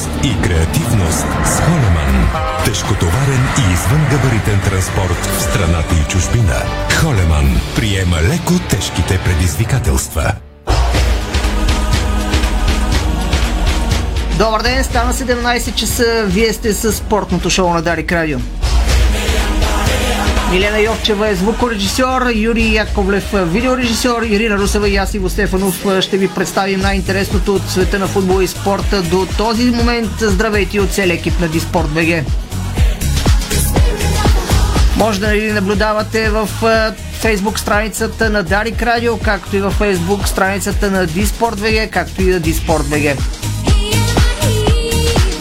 скорост и креативност с Холеман. Тежкотоварен и извънгабаритен транспорт в страната и чужбина. Холеман приема леко тежките предизвикателства. Добър ден, стана 17 часа. Вие сте с спортното шоу на Дарик Радио. Милена Йовчева е звукорежисьор, Юрий Яковлев видеорежисьор, Ирина Русева и аз Иво Стефанов ще ви представим най-интересното от света на футбол и спорта. До този момент здравейте от целия екип на Диспорт БГ. Може да ни наблюдавате в фейсбук страницата на Дарик Радио, както и в фейсбук страницата на Диспорт БГ, както и на Диспорт БГ.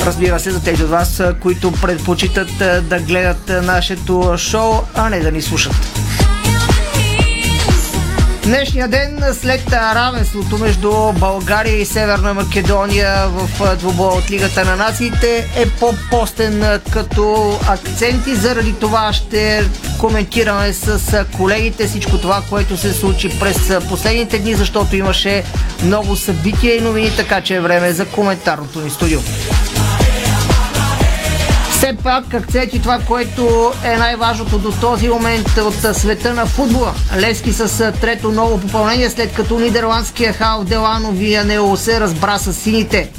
Разбира се, за тези от вас, които предпочитат да гледат нашето шоу, а не да ни слушат. Днешния ден, след равенството между България и Северна Македония в двубоя от Лигата на нациите, е по-постен като акценти. Заради това ще коментираме с колегите всичко това, което се случи през последните дни, защото имаше много събития и новини, така че е време за коментарното ни студио все пак акценти това, което е най-важното до този момент от света на футбола. Лески с трето ново попълнение, след като нидерландския Хал Делано Вианео се разбра с сините.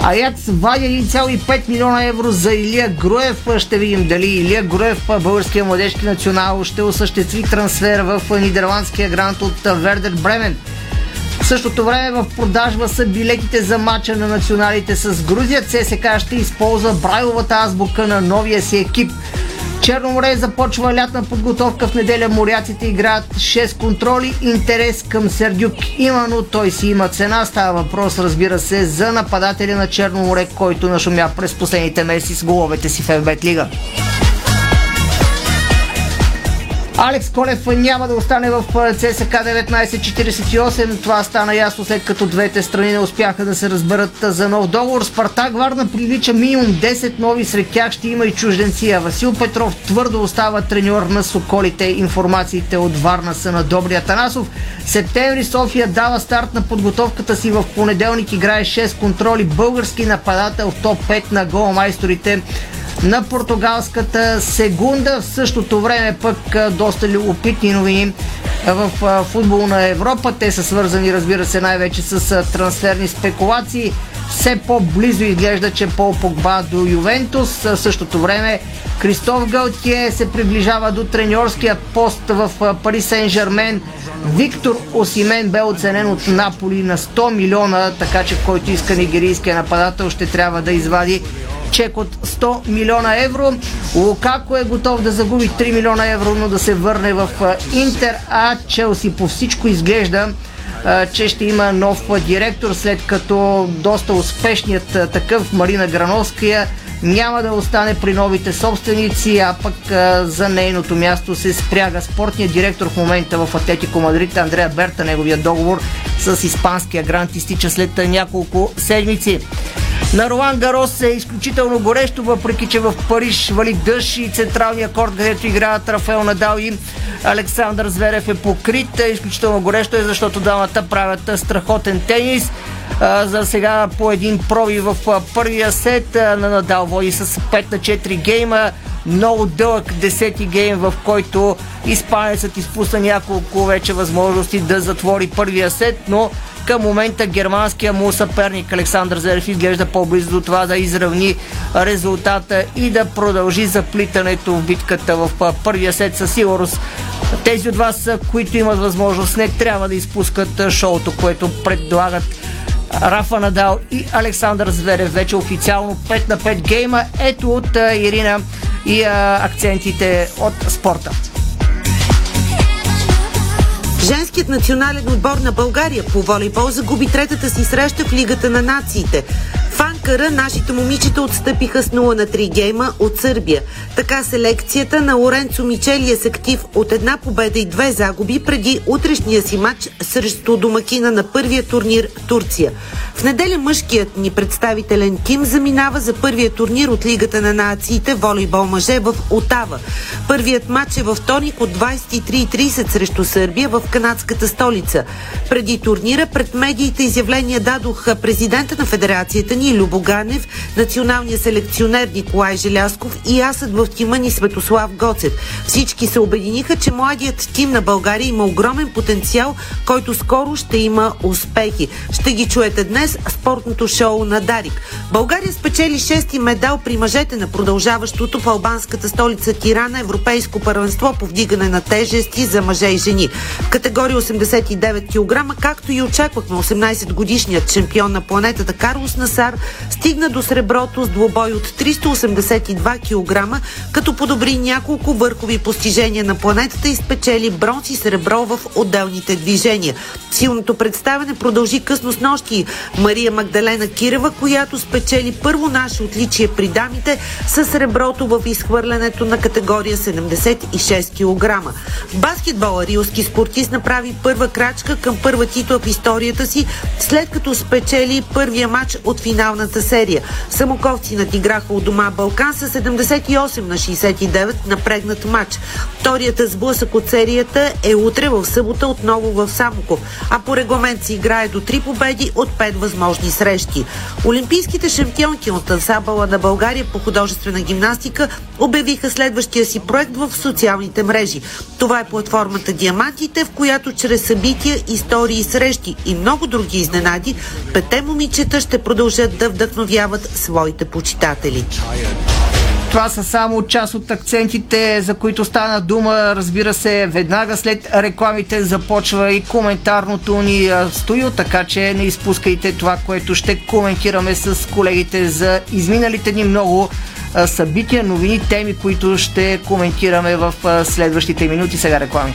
Аяц вадя 1,5 милиона евро за Илия Груев. Ще видим дали Илия Груев, българския младежки национал, ще осъществи трансфер в нидерландския грант от Вердер Бремен. Същото време в продажба са билетите за мача на националите с Грузия. ЦСК ще използва брайловата азбука на новия си екип. Черноморе започва лятна подготовка в неделя. Моряците играят 6 контроли. Интерес към Сердюк има, но той си има цена. Става въпрос, разбира се, за нападателя на Черноморе, който нашумя през последните месеци с головете си в ФБ Лига. Алекс Колев няма да остане в ЦСК 1948. Това стана ясно след като двете страни не успяха да се разберат за нов договор. Спартак Варна привлича минимум 10 нови, сред тях ще има и чужденци. Васил Петров твърдо остава треньор на Соколите. Информациите от Варна са на Добрия Танасов. Септември София дава старт на подготовката си в понеделник. Играе 6 контроли. Български нападател в топ 5 на голмайсторите на португалската сегунда. В същото време пък доста любопитни новини в футбол на Европа. Те са свързани, разбира се, най-вече с трансферни спекулации. Все по-близо изглежда, че Пол Погба до Ювентус. В същото време Кристоф Галтие се приближава до треньорския пост в Пари Сен Жермен. Виктор Осимен бе оценен от Наполи на 100 милиона, така че който иска нигерийския нападател ще трябва да извади чек от 100 милиона евро. Лукако е готов да загуби 3 милиона евро, но да се върне в Интер, а Челси по всичко изглежда че ще има нов директор, след като доста успешният такъв Марина Грановския няма да остане при новите собственици, а пък за нейното място се спряга спортният директор в момента в Атлетико Мадрид, Андрея Берта. Неговия договор с испанския грант изтича след няколко седмици. На Ролан Гарос е изключително горещо, въпреки че в Париж вали дъжд и централния корт, където играят Рафаел Надал и Александър Зверев е покрит. Изключително горещо е, защото дамата правят страхотен тенис. За сега по един проби в първия сет на Надал води с 5 на 4 гейма много дълъг десети гейм, в който испанецът изпусна няколко вече възможности да затвори първия сет, но към момента германския му съперник Александър Зерев изглежда по-близо до това да изравни резултата и да продължи заплитането в битката в първия сет със сигурност. Тези от вас, които имат възможност, не трябва да изпускат шоуто, което предлагат Рафа Надал и Александър Зверев вече официално 5 на 5 гейма. Ето от Ирина и акцентите от спорта. Женският национален отбор на България по волейбол загуби третата си среща в Лигата на нациите. В Анкара нашите момичета отстъпиха с 0 на 3 гейма от Сърбия. Така селекцията на Лоренцо Мичели е с актив от една победа и две загуби преди утрешния си матч срещу домакина на първия турнир Турция. В неделя мъжкият ни представителен тим заминава за първия турнир от Лигата на нациите волейбол мъже в Отава. Първият матч е във вторник от 23.30 срещу Сърбия в канадската столица. Преди турнира пред медиите изявления дадох президента на федерацията ни ни Любо Ганев, националният селекционер Николай Желясков и асът в тима ни Светослав Гоцев. Всички се обединиха, че младият тим на България има огромен потенциал, който скоро ще има успехи. Ще ги чуете днес в спортното шоу на Дарик. България спечели шести медал при мъжете на продължаващото в албанската столица Тирана европейско първенство по вдигане на тежести за мъже и жени. В категория 89 кг, както и очаквахме 18 годишният шампион на планетата Карлос Насар стигна до среброто с двубой от 382 кг, като подобри няколко върхови постижения на планетата и спечели бронз и сребро в отделните движения. Силното представяне продължи късно с нощи. Мария Магдалена Кирева, която спечели първо наше отличие при дамите с среброто в изхвърлянето на категория 76 кг. Баскетбола риоски спортист направи първа крачка към първа титла в историята си, след като спечели първия матч от финалната серия. Самоковци надиграха от дома Балкан с 78 на 69 напрегнат матч. Вторият сблъсък от серията е утре в събота отново в Самоков, а по регламент се играе до 3 победи от 5 възможни срещи. Олимпийските шампионки от ансамбъла на България по художествена гимнастика обявиха следващия си проект в социалните мрежи. Това е платформата Диамантите, в която чрез събития, истории, срещи и много други изненади, пете момичета ще продължат да вдъхновяват своите почитатели. Това са само част от акцентите, за които стана дума. Разбира се, веднага след рекламите започва и коментарното ни студио, така че не изпускайте това, което ще коментираме с колегите за изминалите дни много събития, новини, теми, които ще коментираме в следващите минути. Сега реклами.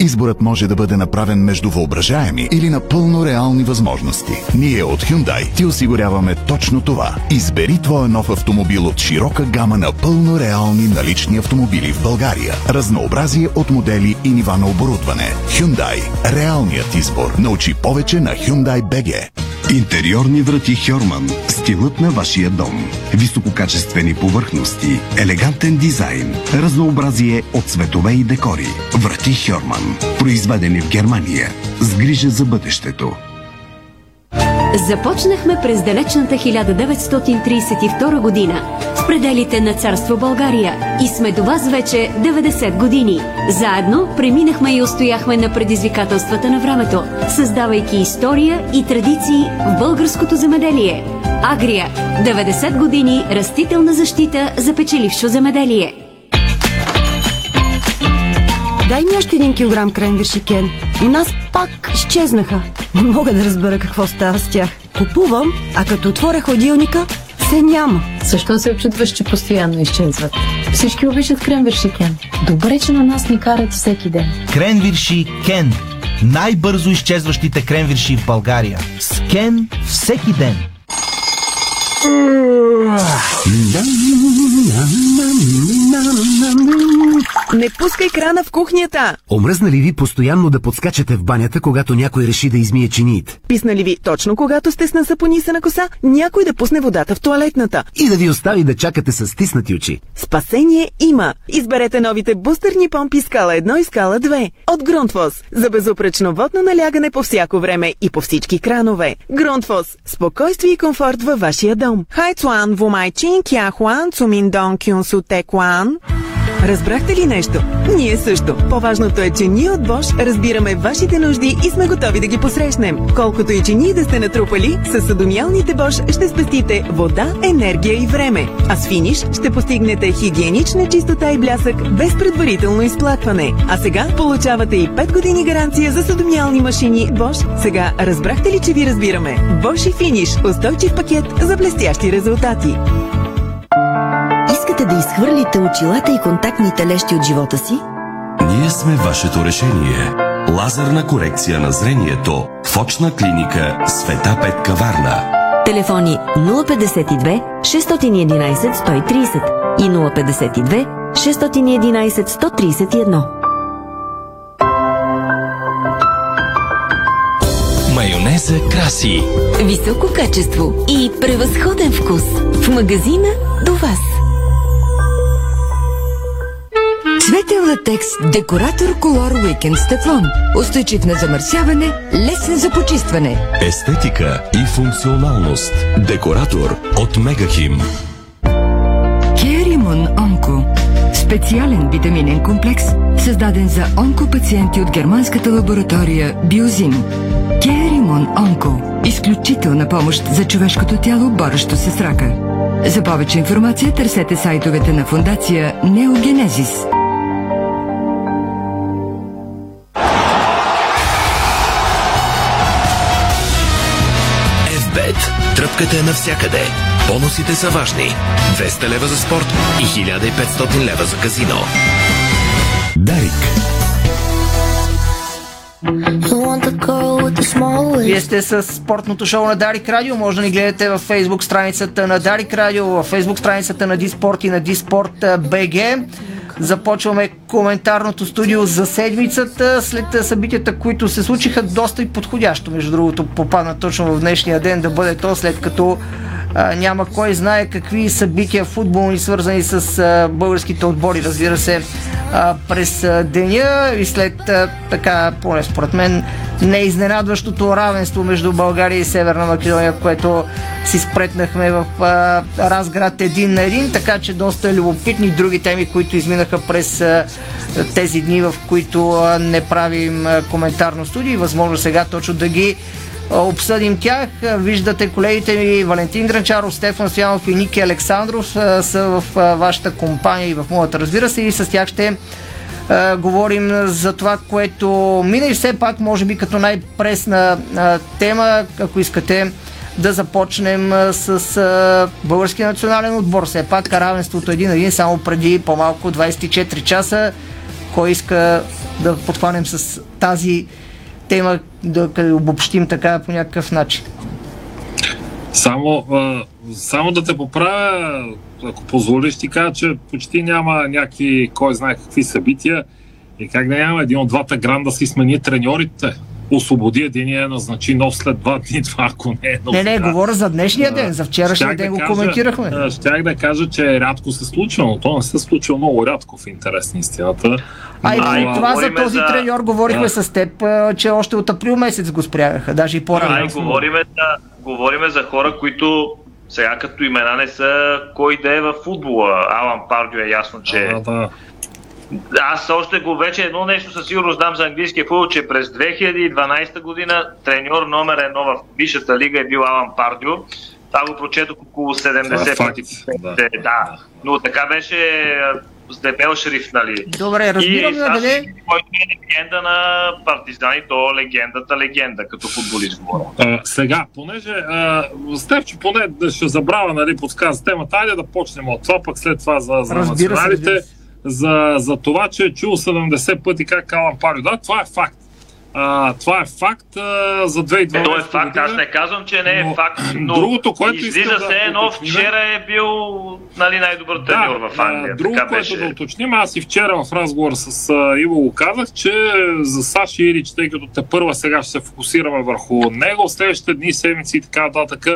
Изборът може да бъде направен между въображаеми или напълно реални възможности. Ние от Hyundai ти осигуряваме точно това. Избери твоя нов автомобил от широка гама на пълно реални налични автомобили в България. Разнообразие от модели и нива на оборудване. Hyundai. Реалният избор. Научи повече на Hyundai BG. Интериорни врати Хьорман. Стилът на вашия дом. Висококачествени повърхности. Елегантен дизайн. Разнообразие от цветове и декори. Врати Хьорман. Произведени в Германия. С грижа за бъдещето. Започнахме през далечната 1932 година пределите на царство България и сме до вас вече 90 години. Заедно преминахме и устояхме на предизвикателствата на времето, създавайки история и традиции в българското земеделие. Агрия – 90 години растителна защита за печелившо земеделие. Дай ми още един килограм кренвирши, Кен. У нас пак изчезнаха. Не мога да разбера какво става с тях. Купувам, а като отворя ходилника, се няма. Защо се очудваш, че постоянно изчезват? Всички обичат кренвирши Кен. Добре, че на нас ни карат всеки ден. Кренвирши Кен. Най-бързо изчезващите кренвирши в България. С Кен всеки ден. Не пускай крана в кухнята! Омръзна ли ви постоянно да подскачате в банята, когато някой реши да измие чиниите? Писна ли ви точно когато сте с насапонисана коса, някой да пусне водата в туалетната? И да ви остави да чакате с стиснати очи? Спасение има! Изберете новите бустерни помпи Скала 1 и Скала 2 от Грунтфос за безупречно водно налягане по всяко време и по всички кранове. Грунтфос – спокойствие и комфорт във вашия дом. Хайцуан, Вумайчин, Кяхуан, Цуминдон, Кюнсу, Текуан. Разбрахте ли нещо? Ние също. По-важното е, че ние от Bosch разбираме вашите нужди и сме готови да ги посрещнем. Колкото и че ние да сте натрупали, с съдомиалните Bosch ще спестите вода, енергия и време. А с финиш ще постигнете хигиенична чистота и блясък без предварително изплакване. А сега получавате и 5 години гаранция за съдомиални машини Bosch. Сега разбрахте ли, че ви разбираме? Bosch и финиш. Устойчив пакет за блестящи резултати. Искате да изхвърлите очилата и контактните лещи от живота си? Ние сме вашето решение. Лазерна корекция на зрението в очна клиника Света Петка Варна. Телефони 052 611 130 и 052 611 131. Майонеза краси. Високо качество и превъзходен вкус. В магазина до вас. Светен латекс Декоратор Колор Уикенд с тефлон. Устойчив на замърсяване, лесен за почистване. Естетика и функционалност. Декоратор от Мегахим. Керимон Онко. Специален витаминен комплекс, създаден за онкопациенти от германската лаборатория Биозим. Керимон Онко. Изключителна помощ за човешкото тяло, борещо се с рака. За повече информация търсете сайтовете на фундация Неогенезис. Тръпката е навсякъде. Бонусите са важни. 200 лева за спорт и 1500 лева за казино. Дарик. Вие сте с спортното шоу на Дарик Радио. Може да ни гледате в фейсбук страницата на Дарик Радио, в фейсбук страницата на Диспорт и на Диспорт БГ. Започваме коментарното студио за седмицата след събитията, които се случиха доста и подходящо. Между другото, попадна точно в днешния ден да бъде то, след като няма кой знае какви събития футболни, свързани с а, българските отбори, разбира се, а, през а, деня и след а, така, поне според мен, неизненадващото равенство между България и Северна Македония, което си спретнахме в а, Разград един на един, така че доста любопитни други теми, които изминаха през а, тези дни, в които а, не правим а, коментарно студио и възможно сега точно да ги обсъдим тях. Виждате колегите ми Валентин Гранчаров, Стефан Стоянов и Ники Александров са в вашата компания и в моята, разбира се, и с тях ще говорим за това, което мина и все пак, може би като най-пресна тема, ако искате да започнем с българския национален отбор. Все пак равенството един един само преди по-малко 24 часа. Кой иска да подхванем с тази тема, да обобщим така по някакъв начин? Само, само да те поправя, ако позволиш, ти кажа, че почти няма някакви, кой знае какви събития и как да няма един от двата гранда си смени треньорите. Освободи един назначи нов след два дни, това ако не е нов. Не, не, говоря за днешния ден, за вчерашния ден да го кажа, коментирахме. а, Щях да кажа, че рядко се случва, но то не се случва много рядко в интерес на истината. А и това за този за- треньор говорихме Да. с теб, а, че още от април месец го спрягаха, даже и по-рано. Ай, говориме, за, говориме за хора, които сега като имена не са кой да е в футбола. Алан Пардио е ясно, че... Да, да. Аз още го вече едно нещо със сигурност знам за английския футбол, че през 2012 година треньор номер едно в Висшата лига е бил Алан Пардио. Това го прочетох около 70 Това е пъти. да. да. Но така беше с дебел шрифт, нали? Добре, разбирам и. Шили, който е легенда на партизани, то е легендата, легенда, като футболист говоря. А, сега, понеже а, Стефчо поне да ще забравя, нали, подсказа темата, айде да почнем от това, пък след това за, за Разбира се, националите, разбира се. За, за това, че е чул 70 пъти как Алан Парио. Да, това е факт. А, това е факт а, за 2012 Е, то е факт, година. аз не казвам, че не е но факт, но другото, което излиза да се едно, уточним- вчера е бил нали, най-добър треньор в Англия. друго, така което беше. да уточним, аз и вчера в разговор с а, Иво го казах, че за Саши Ирич, тъй като те първа сега ще се фокусираме върху него, следващите дни, седмици и така нататък,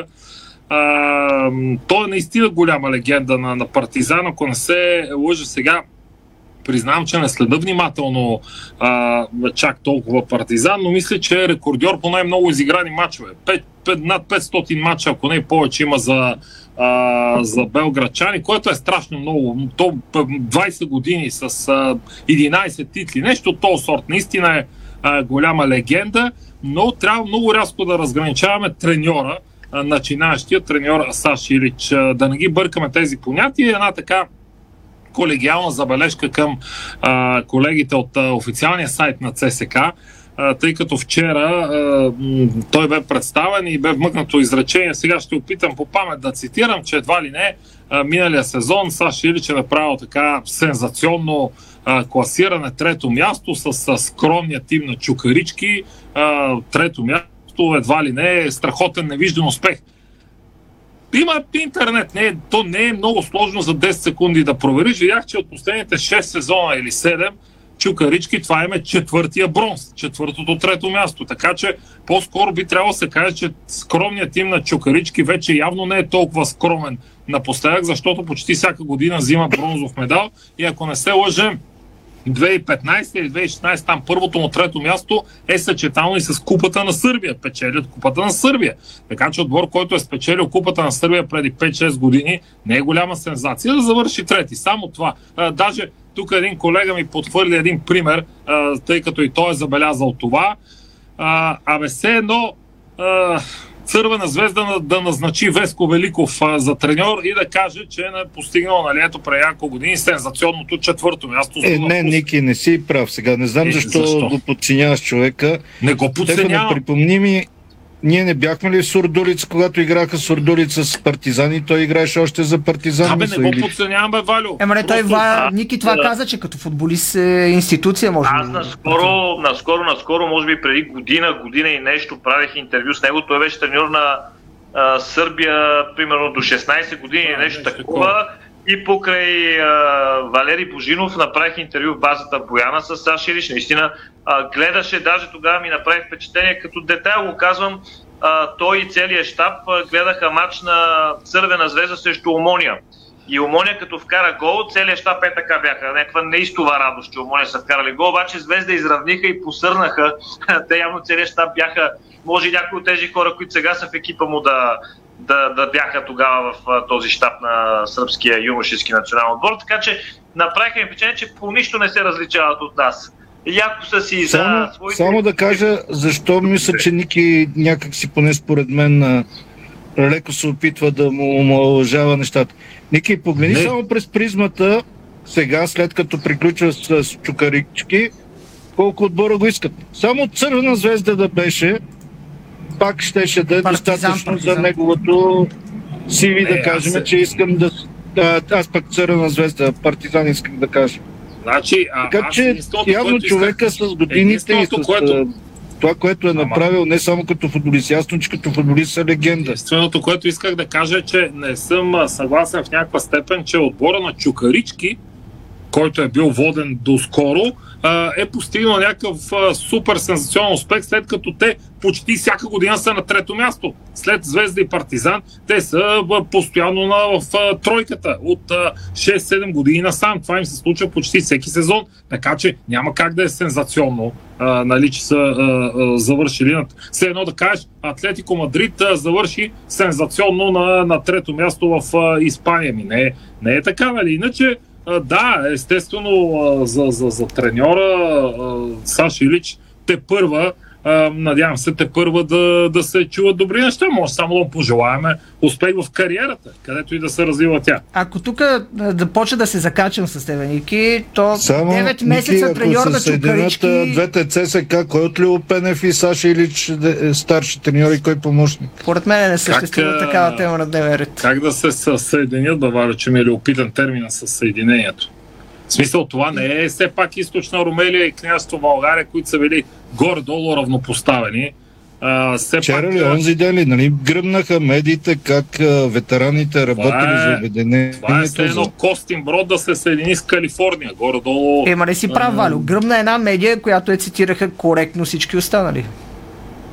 той е наистина голяма легенда на, на Партизан, ако не се лъжа сега, признавам, че не следа внимателно а, чак толкова партизан, но мисля, че е рекордьор по най-много изиграни матчове. Пет, пет, над 500 матча, ако не повече има за, а, за белградчани, което е страшно много. То п- 20 години с а, 11 титли, нещо от този сорт. Наистина е а, голяма легенда, но трябва много рязко да разграничаваме треньора, начинаещия треньор Саш Илич. Да не ги бъркаме тези понятия. Една така колегиална забележка към а, колегите от а, официалния сайт на ЦСК, тъй като вчера той бе представен и бе вмъкнато изречение. Сега ще опитам по памет да цитирам, че едва ли не миналия сезон Саш Илич е направил така сензационно класиране трето място с, скромния тим на Чукарички. Трето място едва ли не е страхотен невиждан успех. Има интернет, не, е- то не е много сложно за 10 секунди да провериш. Видях, че от последните 6 сезона или 7 Чукарички, това им е четвъртия бронз, четвъртото трето място. Така че по-скоро би трябвало да се каже, че скромният тим на Чукарички вече явно не е толкова скромен напоследък, защото почти всяка година взима бронзов медал и ако не се лъжем, 2015 или 2016, там първото му трето място е съчетано и с купата на Сърбия. Печелят купата на Сърбия. Така че отбор, който е спечелил купата на Сърбия преди 5-6 години, не е голяма сензация да завърши трети. Само това. А, даже тук един колега ми подхвърли един пример, а, тъй като и той е забелязал това. А, абе, все едно а, Цървена звезда на- да назначи Веско Великов за треньор и да каже, че е постигнал нали, ето преди няколко години сензационното четвърто място. Е, не, Ники, не си прав сега. Не знам Е, защо, защо? го подценяваш човека. Не го подценявам. Припомни ми, ние не бяхме ли в Сурдулиц, когато играха Сурдулиц с партизани, той играеше още за партизан. Абе, не го или- подценявам, бе, Валю. Ема не, той Ва... Ники това каза, че като футболист е институция, може Аз наскоро, наскоро, наскоро, може би преди година, година и нещо, правих интервю с него. Той беше треньор на а, Сърбия, примерно до 16 години или нещо такова. И покрай а, Валери Божинов направих интервю в базата Бояна с Саш Ириш. Наистина а, гледаше, даже тогава ми направи впечатление, като детайл го казвам, а, той и целият щаб гледаха матч на Цървена звезда срещу Омония. И Омония като вкара гол, целият щаб е така бяха. Някаква неистова радост, че Омония са вкарали гол, обаче Звезда изравниха и посърнаха. Те явно целият щаб бяха, може и някои от тези хора, които сега са в екипа му да, да, да бяха тогава в а, този щаб на сръбския юношески национален отбор. Така че направиха ми впечатление, че по нищо не се различават от нас. Яко са си за Само, своите... само да кажа, защо мисля, че Ники някак си, поне според мен, леко се опитва да му омалъжава нещата. Ники, погледни Не. само през призмата, сега, след като приключва с, с чукарички, колко отбора го искат. Само Цървена звезда да беше, пак щеше да е Партизан, достатъчно партизан. за неговото CV Не, да аз кажем, се- че искам да... А, аз пък Цървена звезда, партизан искам да кажа. Значи, а, Така че явно човека исках- с годините и с което- това, което е направил не само като футболист, ясно, че като футболист е легенда. Единственото, което исках да кажа е, че не съм съгласен в някаква степен, че отбора на Чукарички, който е бил воден доскоро, е постигнал някакъв супер сензационен успех, след като те почти всяка година са на трето място. След Звезда и Партизан, те са постоянно на, в тройката от а, 6-7 години насам. Това им се случва почти всеки сезон, така че няма как да е сензационно, а, нали, че са а, а, завършили. Все едно да кажеш, Атлетико Мадрид а, завърши сензационно на, на трето място в а, Испания. Ми не, не е така, нали? Иначе, да, естествено, за, за, за треньора а, Саш Илич те първа а, надявам се те първа да, да се чуват добри неща. Може само да пожелаваме успех в кариерата, където и да се развива тя. Ако тук да почна да се закачам с тебе, Ники, то Само, 9 месеца Ники, треньор ако на се съединят Чукарички... двете ЦСК, кой от Лило Пенев и Саша Илич е старши треньор и кой помощник? Според мен не съществува Как, такава тема на дневен ред. Как да се съ- съединят, Баваля, че ми е любопитен термина с съединението. В смисъл това не е все пак източна Румелия и княжество България, които са били горе-долу равнопоставени. А, все Вчера пак, ли, онзи ден ли, нали, гръмнаха медиите как а, ветераните работили е- за обединението. това е едно за- Костин Брод да се съедини с Калифорния. Горе-долу. Ема не си прав, Валю. Гръмна една медия, която е цитираха коректно всички останали.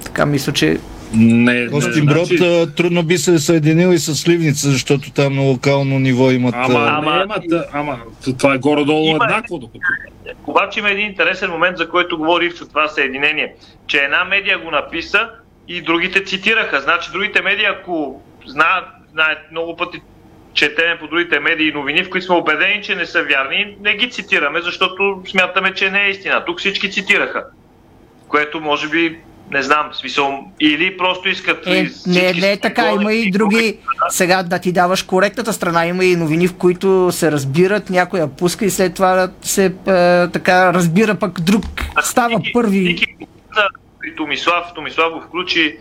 Така мисля, че... Не, Костин не, Брод значи- трудно би се съединил и с Сливница, защото там на локално ниво имат... Ама, ама, ама, ама, това е горе-долу Има- еднакво. Докато... Обаче има един интересен момент, за който говори Ивчо, това съединение. Че една медия го написа и другите цитираха. Значи другите медии, ако знаят, знаят много пъти четеме по другите медии новини, в които сме убедени, че не са вярни, не ги цитираме, защото смятаме, че не е истина. Тук всички цитираха. Което може би, не знам, смисъл, или просто искат... Е, не, не е така, има и други... Сега да ти даваш коректната страна, има и новини, в които се разбират, някой я пуска и след това се е, така разбира пък друг, става първи. при Томислав, Томислав го включи,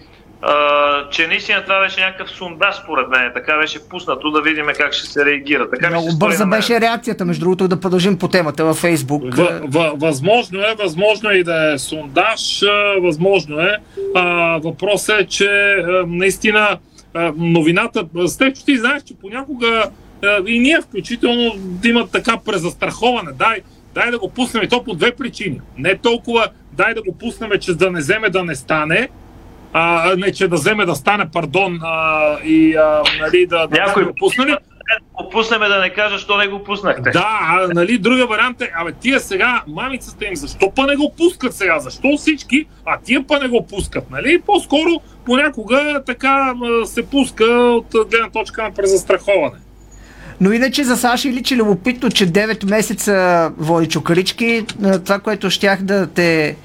а, че наистина това беше някакъв сундаж според мен. Така беше пуснато да видим как ще се реагира. Така се Много стори бърза беше реакцията, между другото, да продължим по темата във Фейсбук. В, в, възможно е, възможно е и да е сондаж, а, възможно е. А, въпросът е, че а, наистина а, новината, Стефчо, ти знаеш, че понякога а, и ние включително имат така презастраховане. Дай, дай да го пуснем и то по две причини. Не толкова дай да го пуснем, че да не вземе да не стане, а, не че да вземе да стане, пардон, а, и а, нали, да, да Някой- пуснали, го пуснем да не кажа, що не го пуснахте. Да, а, нали, другия вариант е, абе тия сега, мамицата им, защо па не го пускат сега? Защо всички, а тия па не го пускат, нали? По-скоро понякога така се пуска от гледна точка на презастраховане. Но иначе за Саши личи любопитно, че 9 месеца води чукарички. Това, което щях да те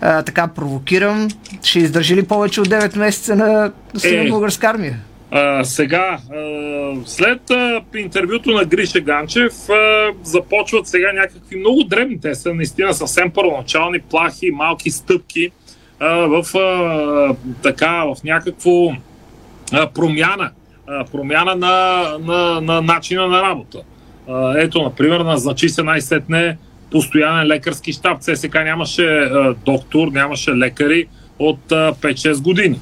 а, така провокирам, ще издържи ли повече от 9 месеца на силна Е. българска армия? А, сега, а, след а, интервюто на Гриша Ганчев, а, започват сега някакви много дребни, те са наистина съвсем първоначални плахи, малки стъпки а, в а, така, в някакво а, промяна, а, промяна на, на, на начина на работа. А, ето, например, назначи се най-сетне постоянен лекарски щаб. ЦСК нямаше а, доктор, нямаше лекари от а, 5-6 години.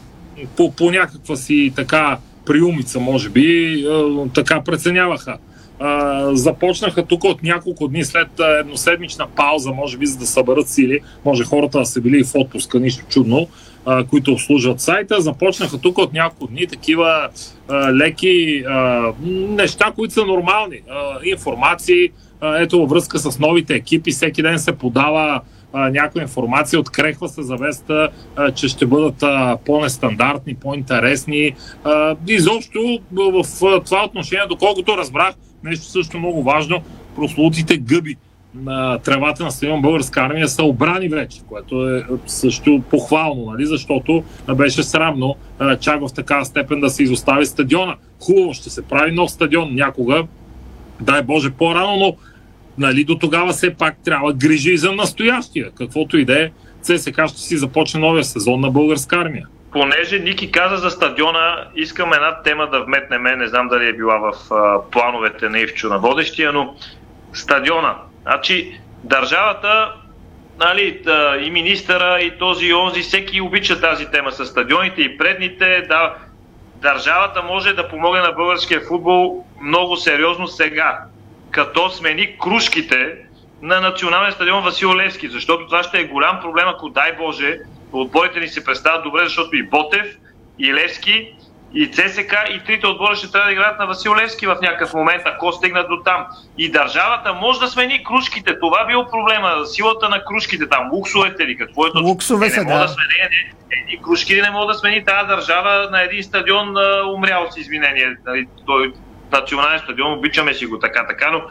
По, по някаква си така приумица, може би, а, така преценяваха. А, започнаха тук от няколко дни след едноседмична пауза, може би за да съберат сили, може хората да са били и в отпуска, нищо чудно, а, които обслужват сайта, започнаха тук от няколко дни такива а, леки а, неща, които са нормални. А, информации, ето във връзка с новите екипи, всеки ден се подава някаква информация, открехва се завеста, че ще бъдат по-нестандартни, по-интересни. Изобщо в, това отношение, доколкото разбрах, нещо също много важно, прослутите гъби на тревата на стадион Българска армия са обрани вече, което е също похвално, нали? защото беше срамно чак в такава степен да се изостави стадиона. Хубаво, ще се прави нов стадион някога, дай Боже по-рано, но нали, до тогава все пак трябва грижи и за настоящия. Каквото и да е, ЦСК ще си започне новия сезон на българска армия. Понеже Ники каза за стадиона, искам една тема да вметнем, не знам дали е била в а, плановете на Ивчо на водещия, но стадиона. Значи, държавата, нали, та, и министъра, и този и онзи, всеки обича тази тема с стадионите и предните, да, държавата може да помогне на българския футбол много сериозно сега, като смени кружките на националния стадион Васил Левски, защото това ще е голям проблем, ако дай Боже, отборите ни се представят добре, защото и Ботев, и Левски, и ЦСК, и трите отбора ще трябва да играят на Васил Левски в някакъв момент, ако стигнат до там. И държавата може да смени кружките. Това бил проблема. Силата на кружките там, луксовете ли, какво е точно? Луксове Е, са, не мога да. да смени, не, едни кружки не мога да смени тази държава на един стадион умрял с извинение. Нали, той национален стадион, обичаме си го така, така, но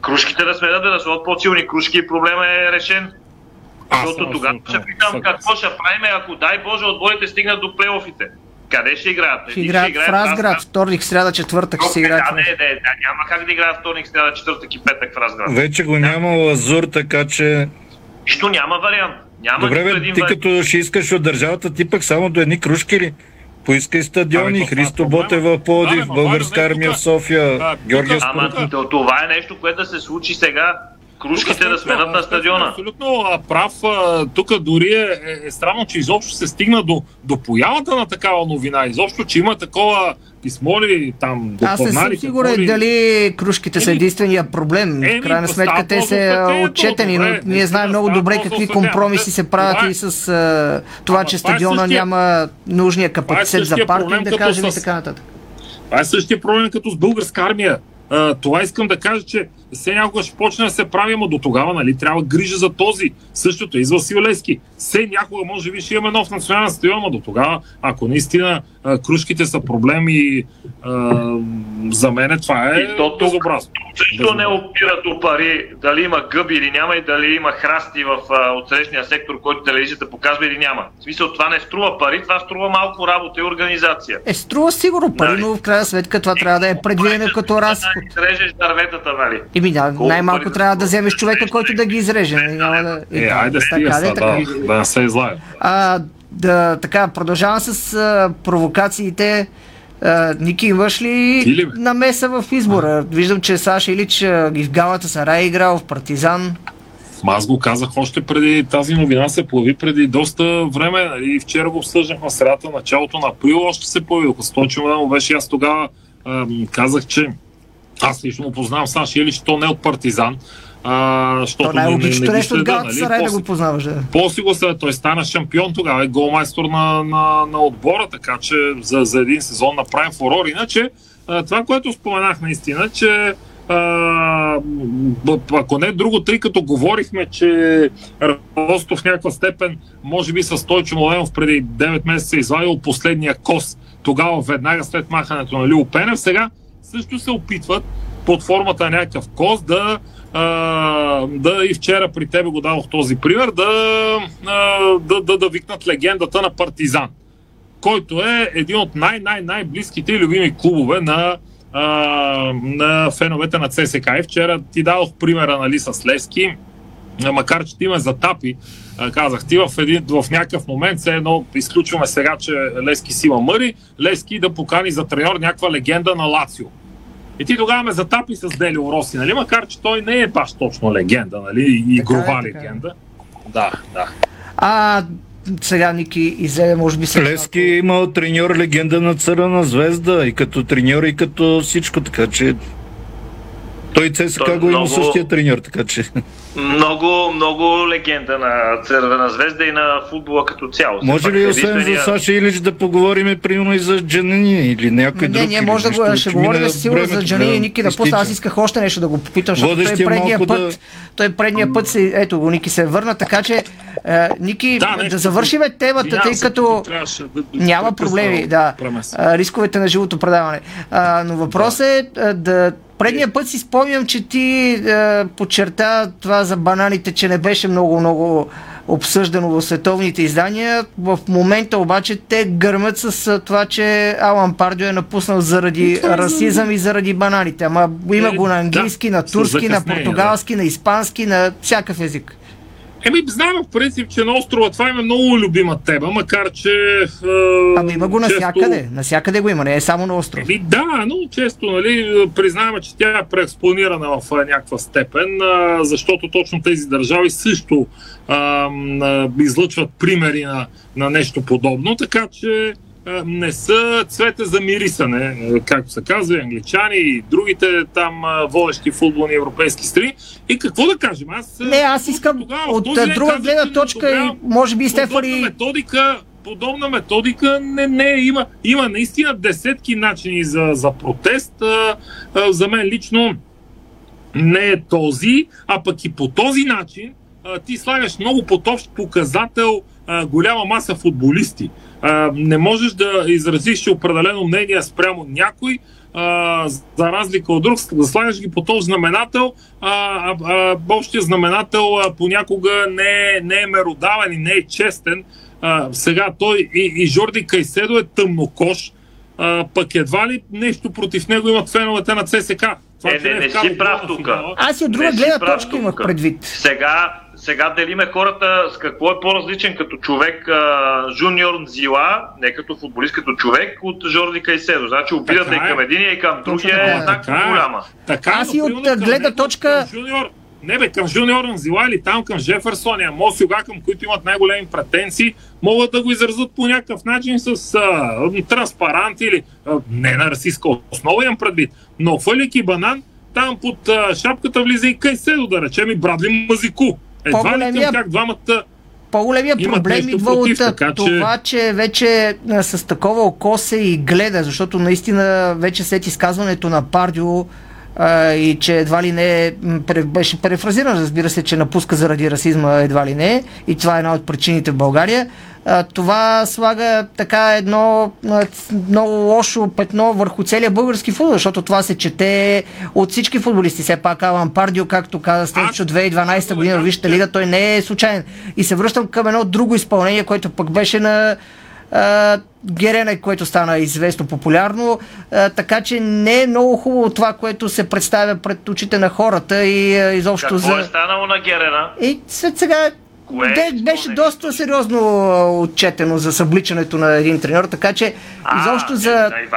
кружките да сменят, бе, да са по-силни кружки и проблема е решен. Защото тогава ще питам какво ще правим, ако дай Боже отборите стигнат до плейофите. Къде ще играят? Ще играят в Разград, вторник, сряда, четвъртък ще си играят. Да, не, не, да, няма как да играят вторник, сряда, четвъртък и петък в Разград. Вече го няма Лазур, така че... Нищо няма вариант. Няма Добре, бе, ти вариант. като ще искаш от държавата, ти пък само до едни кружки ли? Поискай стадиони, Ами, то Христо Ботев в ма, Българска армия в София, Георгия Ама това е нещо, което да се случи сега. Кружките да сменят на стадиона. Абсолютно прав. Тук дори е, е, е странно, че изобщо се стигна до, до появата на такава новина. Изобщо, че има такова писмо ли там, Аз не съм сигурен ли? дали кружките са единствения проблем. В еми, крайна става сметка те са статето, отчетени, но ние знаем много добре какви статето. компромиси се правят е- и с а, това, че е стадиона няма нужния капацитет за паркинг, да кажем и така нататък. Това е същия проблем като с българска армия. А, това искам да кажа, че все някога ще почне да се прави, но до тогава нали, трябва грижа за този. Същото е и за Васил Левски. Все някога може би ще имаме нов национален стадион, но до тогава, ако наистина а, кружките са проблем и а, за мен това е И то тук безобразно. Също не опира до пари дали има гъби или няма и дали има храсти в а, отсрещния сектор, който телевизията показва или няма. В смисъл това не струва пари, това струва малко работа и организация. Е, струва сигурно пари, но в крайна сметка това трябва да е предвидено като разход. Срежеш дърветата, нали? Еми да, най-малко трябва да вземеш човека, който да ги изреже. нали, Няма да... Е, айде стига сега, така. да, да не се излага. А, да, така, продължавам с а, провокациите. А, Ники, имаш ли намеса в избора? Виждам, че Саша Илич а, и в Галата Сарай е играл, в Партизан. Ма Аз го казах още преди тази новина се появи преди доста време. Нали? Вчера го обсъждахме средата, началото на април още се появи. Сточи му беше аз тогава казах, че аз лично му познавам Саши Елич, то не е от Партизан. А, защото То най-логичното ги нещо от следа, Галата нали? Да го познаваш. Да. после го се, той стана шампион тогава, е голмайстор на, на, на отбора, така че за, за един сезон направим фурор. Иначе това, което споменах наистина, че а, ако не друго, тъй като говорихме, че Ростов в някаква степен, може би с Стойчо Младенов преди 9 месеца извадил последния кос, тогава веднага след махането на Лил Пенев, сега също се опитват под формата на някакъв кос да а, да и вчера при тебе го дадох този пример, да, а, да, да, да викнат легендата на Партизан, който е един от най-най-най-близките и любими клубове на, на феновете на ЦСК. И вчера ти дадох примера нали, с Левски, макар че ти ме затапи, казах ти в, един, в някакъв момент, все едно изключваме сега, че Лески си има мъри, Лески да покани за треньор някаква легенда на Лацио. И ти тогава ме затапи с Делио Роси, нали? Макар, че той не е баш точно легенда, нали? И игрова е, легенда. Да, да. А, сега Ники излезе, може би се. Лески е имал треньор легенда на Църна звезда и като треньор и като всичко, така че той ЦСКА го има същия треньор, така че. Много, много легенда на Цървена звезда и на футбола като цяло. Може ли освен за Саша Илич да поговорим примерно и за Джанини или някой не, друг? Не, не, може да го ще говорим сигурно за Джанини и Ники да пусна. Аз исках още нещо да го попитам, защото той предния път, да... той предния път се, ето го, Ники се върна, така че е, Ники, да, да завършиме темата, тъй като няма проблеми, да, рисковете на живото предаване. но въпросът е да Предния път си спомням, че ти е, подчерта това за бананите, че не беше много-много обсъждано в световните издания. В момента обаче те гърмят с това, че Алан Пардио е напуснал заради расизъм и заради бананите. Ама има го на английски, на турски, на португалски, на испански, на всякакъв език. Еми, знаем в принцип, че на острова това има много любима тема, макар че... Е, ами има го често... насякъде, насякъде го има, не е само на острова. Еми да, но често, нали, признаваме, че тя е преекспонирана в някаква степен, а, защото точно тези държави също а, излъчват примери на, на нещо подобно, така че не са цвете за мирисане, както се казва, англичани и другите там водещи футболни европейски страни. И какво да кажем? Аз, не, аз искам тогава, от друга гледна точка и може би Стефани... методика, подобна методика не, не има. Има наистина десетки начини за, за протест. А, а, за мен лично не е този, а пък и по този начин а, ти слагаш много под общ показател а, голяма маса футболисти а, не можеш да изразиш определено мнение спрямо някой, а, за разлика от друг, да слагаш ги по този знаменател, а, а, общия знаменател а, понякога не, не е меродавен и не е честен. А, сега той и, и Жорди Кайседо е тъмнокош, а, пък едва ли нещо против него имат феновете на ЦСК. Това, е, не, не, не си прав тук. Аз и от друга гледна точка имах предвид. Сега сега делиме хората с какво е по-различен като човек а, Жуниор Нзила, не като футболист, като човек от Жорди Кайседо. Значи обидата и към единия и към другия е еднакво е. голяма. Така, Аз и от гледна точка... Жуниор, не бе, към Жуниор или там към Жеферсон и Амосюга, към които имат най-големи претенции, могат да го изразят по някакъв начин с а, транспарант или а, не на расистска основа имам предвид. Но фалики банан, там под а, шапката влиза и Кайседо, да речем и Брадли Мазику. Едва по-големия... как двамата по-големия проблем идва от така, че... това, че вече с такова око се и гледа, защото наистина вече след изказването на Пардио а, и че едва ли не беше префразиран, разбира се, че напуска заради расизма едва ли не и това е една от причините в България това слага така едно много лошо петно върху целия български футбол, защото това се чете от всички футболисти. Все пак Алан Пардио, както каза след 2012 година в Висшата лига, той не е случайен. И се връщам към едно друго изпълнение, което пък беше на Герене, което стана известно популярно, а, така че не е много хубаво това, което се представя пред очите на хората и а, изобщо Какво за... Какво е станало на Герена? И след сега Кое Де, беше доста сериозно отчетено за събличането на един треньор, така че а, изобщо за... Не, не,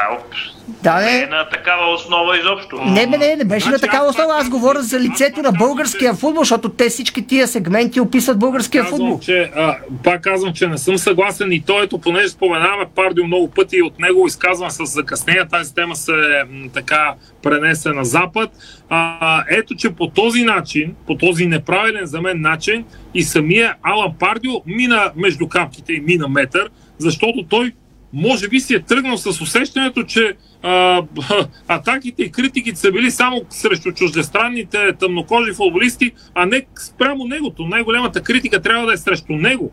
да, не. не е на такава основа изобщо. Не, не, не, не беше значи, на такава основа. Аз говоря за лицето на българския футбол, защото те всички тия сегменти описват българския казвам, футбол. Че, а, пак казвам, че не съм съгласен и то ето, понеже споменаваме Пардио много пъти и от него изказвам с закъснение, тази тема се м, така пренесе на запад. А, ето, че по този начин, по този неправилен за мен начин и самия Алан Пардио мина между капките и мина метър, защото той може би си е тръгнал с усещането, че а, атаките и критиките са били само срещу чуждестранните тъмнокожи футболисти, а не спрямо негото. Най-голямата критика трябва да е срещу него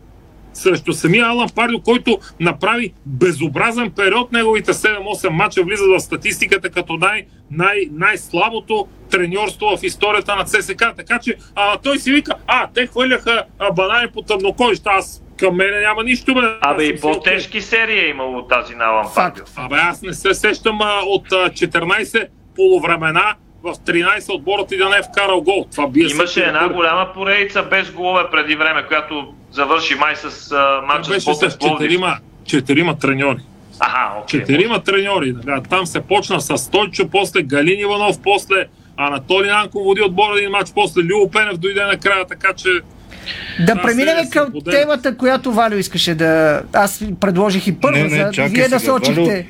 срещу самия Алан Пардио, който направи безобразен период. Неговите 7-8 мача влизат в статистиката като най- най- най-слабото треньорство в историята на ЦСК. Така че а, той си вика, а, те хвърляха банани по тъмнокожите, аз към мене няма нищо. Бе. Абе и по-тежки серии е имало тази на Алан Пардио. Абе аз не се сещам а, от а, 14 полувремена в 13 отборът и да не е вкарал гол. Това бие Имаше една рекорд. голяма поредица без голове преди време, която завърши май с а, матча Беше с Пловдив. четирима, четирима треньори. Аха, окей. Четирима треньори. Да, там се почна с Стойчо, после Галин Иванов, после Анатолий Нанков води отбора един матч, после Любо Пенев дойде накрая, така че Да преминем към споделям. темата, която Валю искаше да... Аз предложих и първо, Не, не, за... вие сега, насочихте. Валю.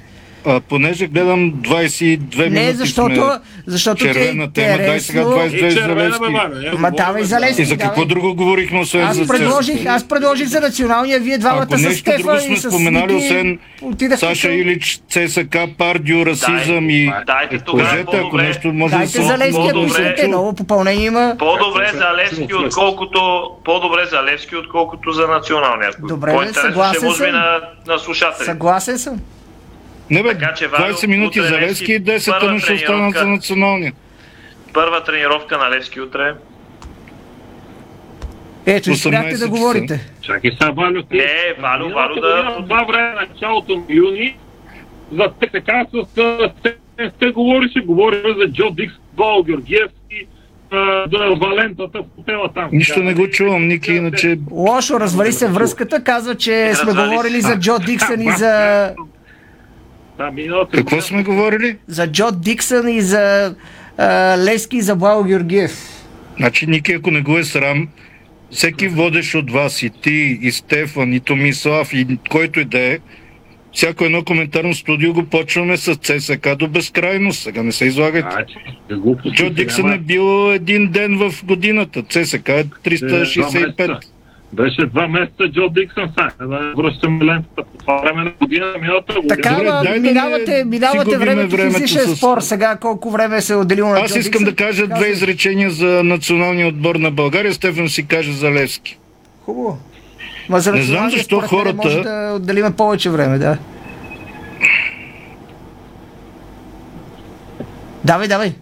А, понеже гледам 22 минути Не, защото, сме защото ти червена тема, дай сега интересно. 22 И за червена, Левски. бе, Валя, е, Ма давай за Левски, И за какво давай. друго говорихме, освен Аз за предложих, аз предложих за националния, вие двамата с нещо друго Стефа сме и с споменали, Ники освен Саша към- Илич, ЦСК, Пардио, расизъм и... Дайте тогава Кажете, ако нещо може да Дайте се... за Левски, ако По-добре. искате, ново попълнение има. По-добре за Левски, отколкото, по-добре за Левски, отколкото за националния. Добре, съгласен може би съм. на, на слушатели. Съгласен съм. Не бе, Така че, Валю, 20 минути утре за Левски, и 10 първа тъна ще останат тренировка. за националния. Първа тренировка на Левски утре. Ето, и 18 спряхте да говорите. чакай сега, Валю. Не, Валю, Валю да... това време, началото на юни, за ТК с те- те говорише, говорим за Джо Дикс, Бол Георгиев и да, Валентата в хотела там. Нищо не го чувам, Ники, иначе... Лошо, развали се връзката, казва, че сме говорили за Джо Диксън и за... Да, миналата Какво година- сме говорили? За Джо Диксън и за а, Левски и за Благо Георгиев. Значи, Ники, ако не го е срам, всеки водещ от вас, и ти, и Стефан, и Томислав, и който и да е, всяко едно коментарно студио го почваме с ЦСК до безкрайност. Сега не се излагайте. А, че, глупости, Джо Диксън е бил един ден в годината. ЦСК е 365. Беше два месеца Джо Диксън сега. Да връщаме лентата по това време на година, миналата година. Така, Добре, минавате, минавате си губиме времето времето излишен с- спор. Сега колко време се е отделило на Аз Джо искам Диксън? да кажа две Казвай. изречения за националния отбор на България. Стефан си каже за Левски. Хубаво. Ма за Не знам защо хората- Може да отделиме повече време, да. Давай, давай.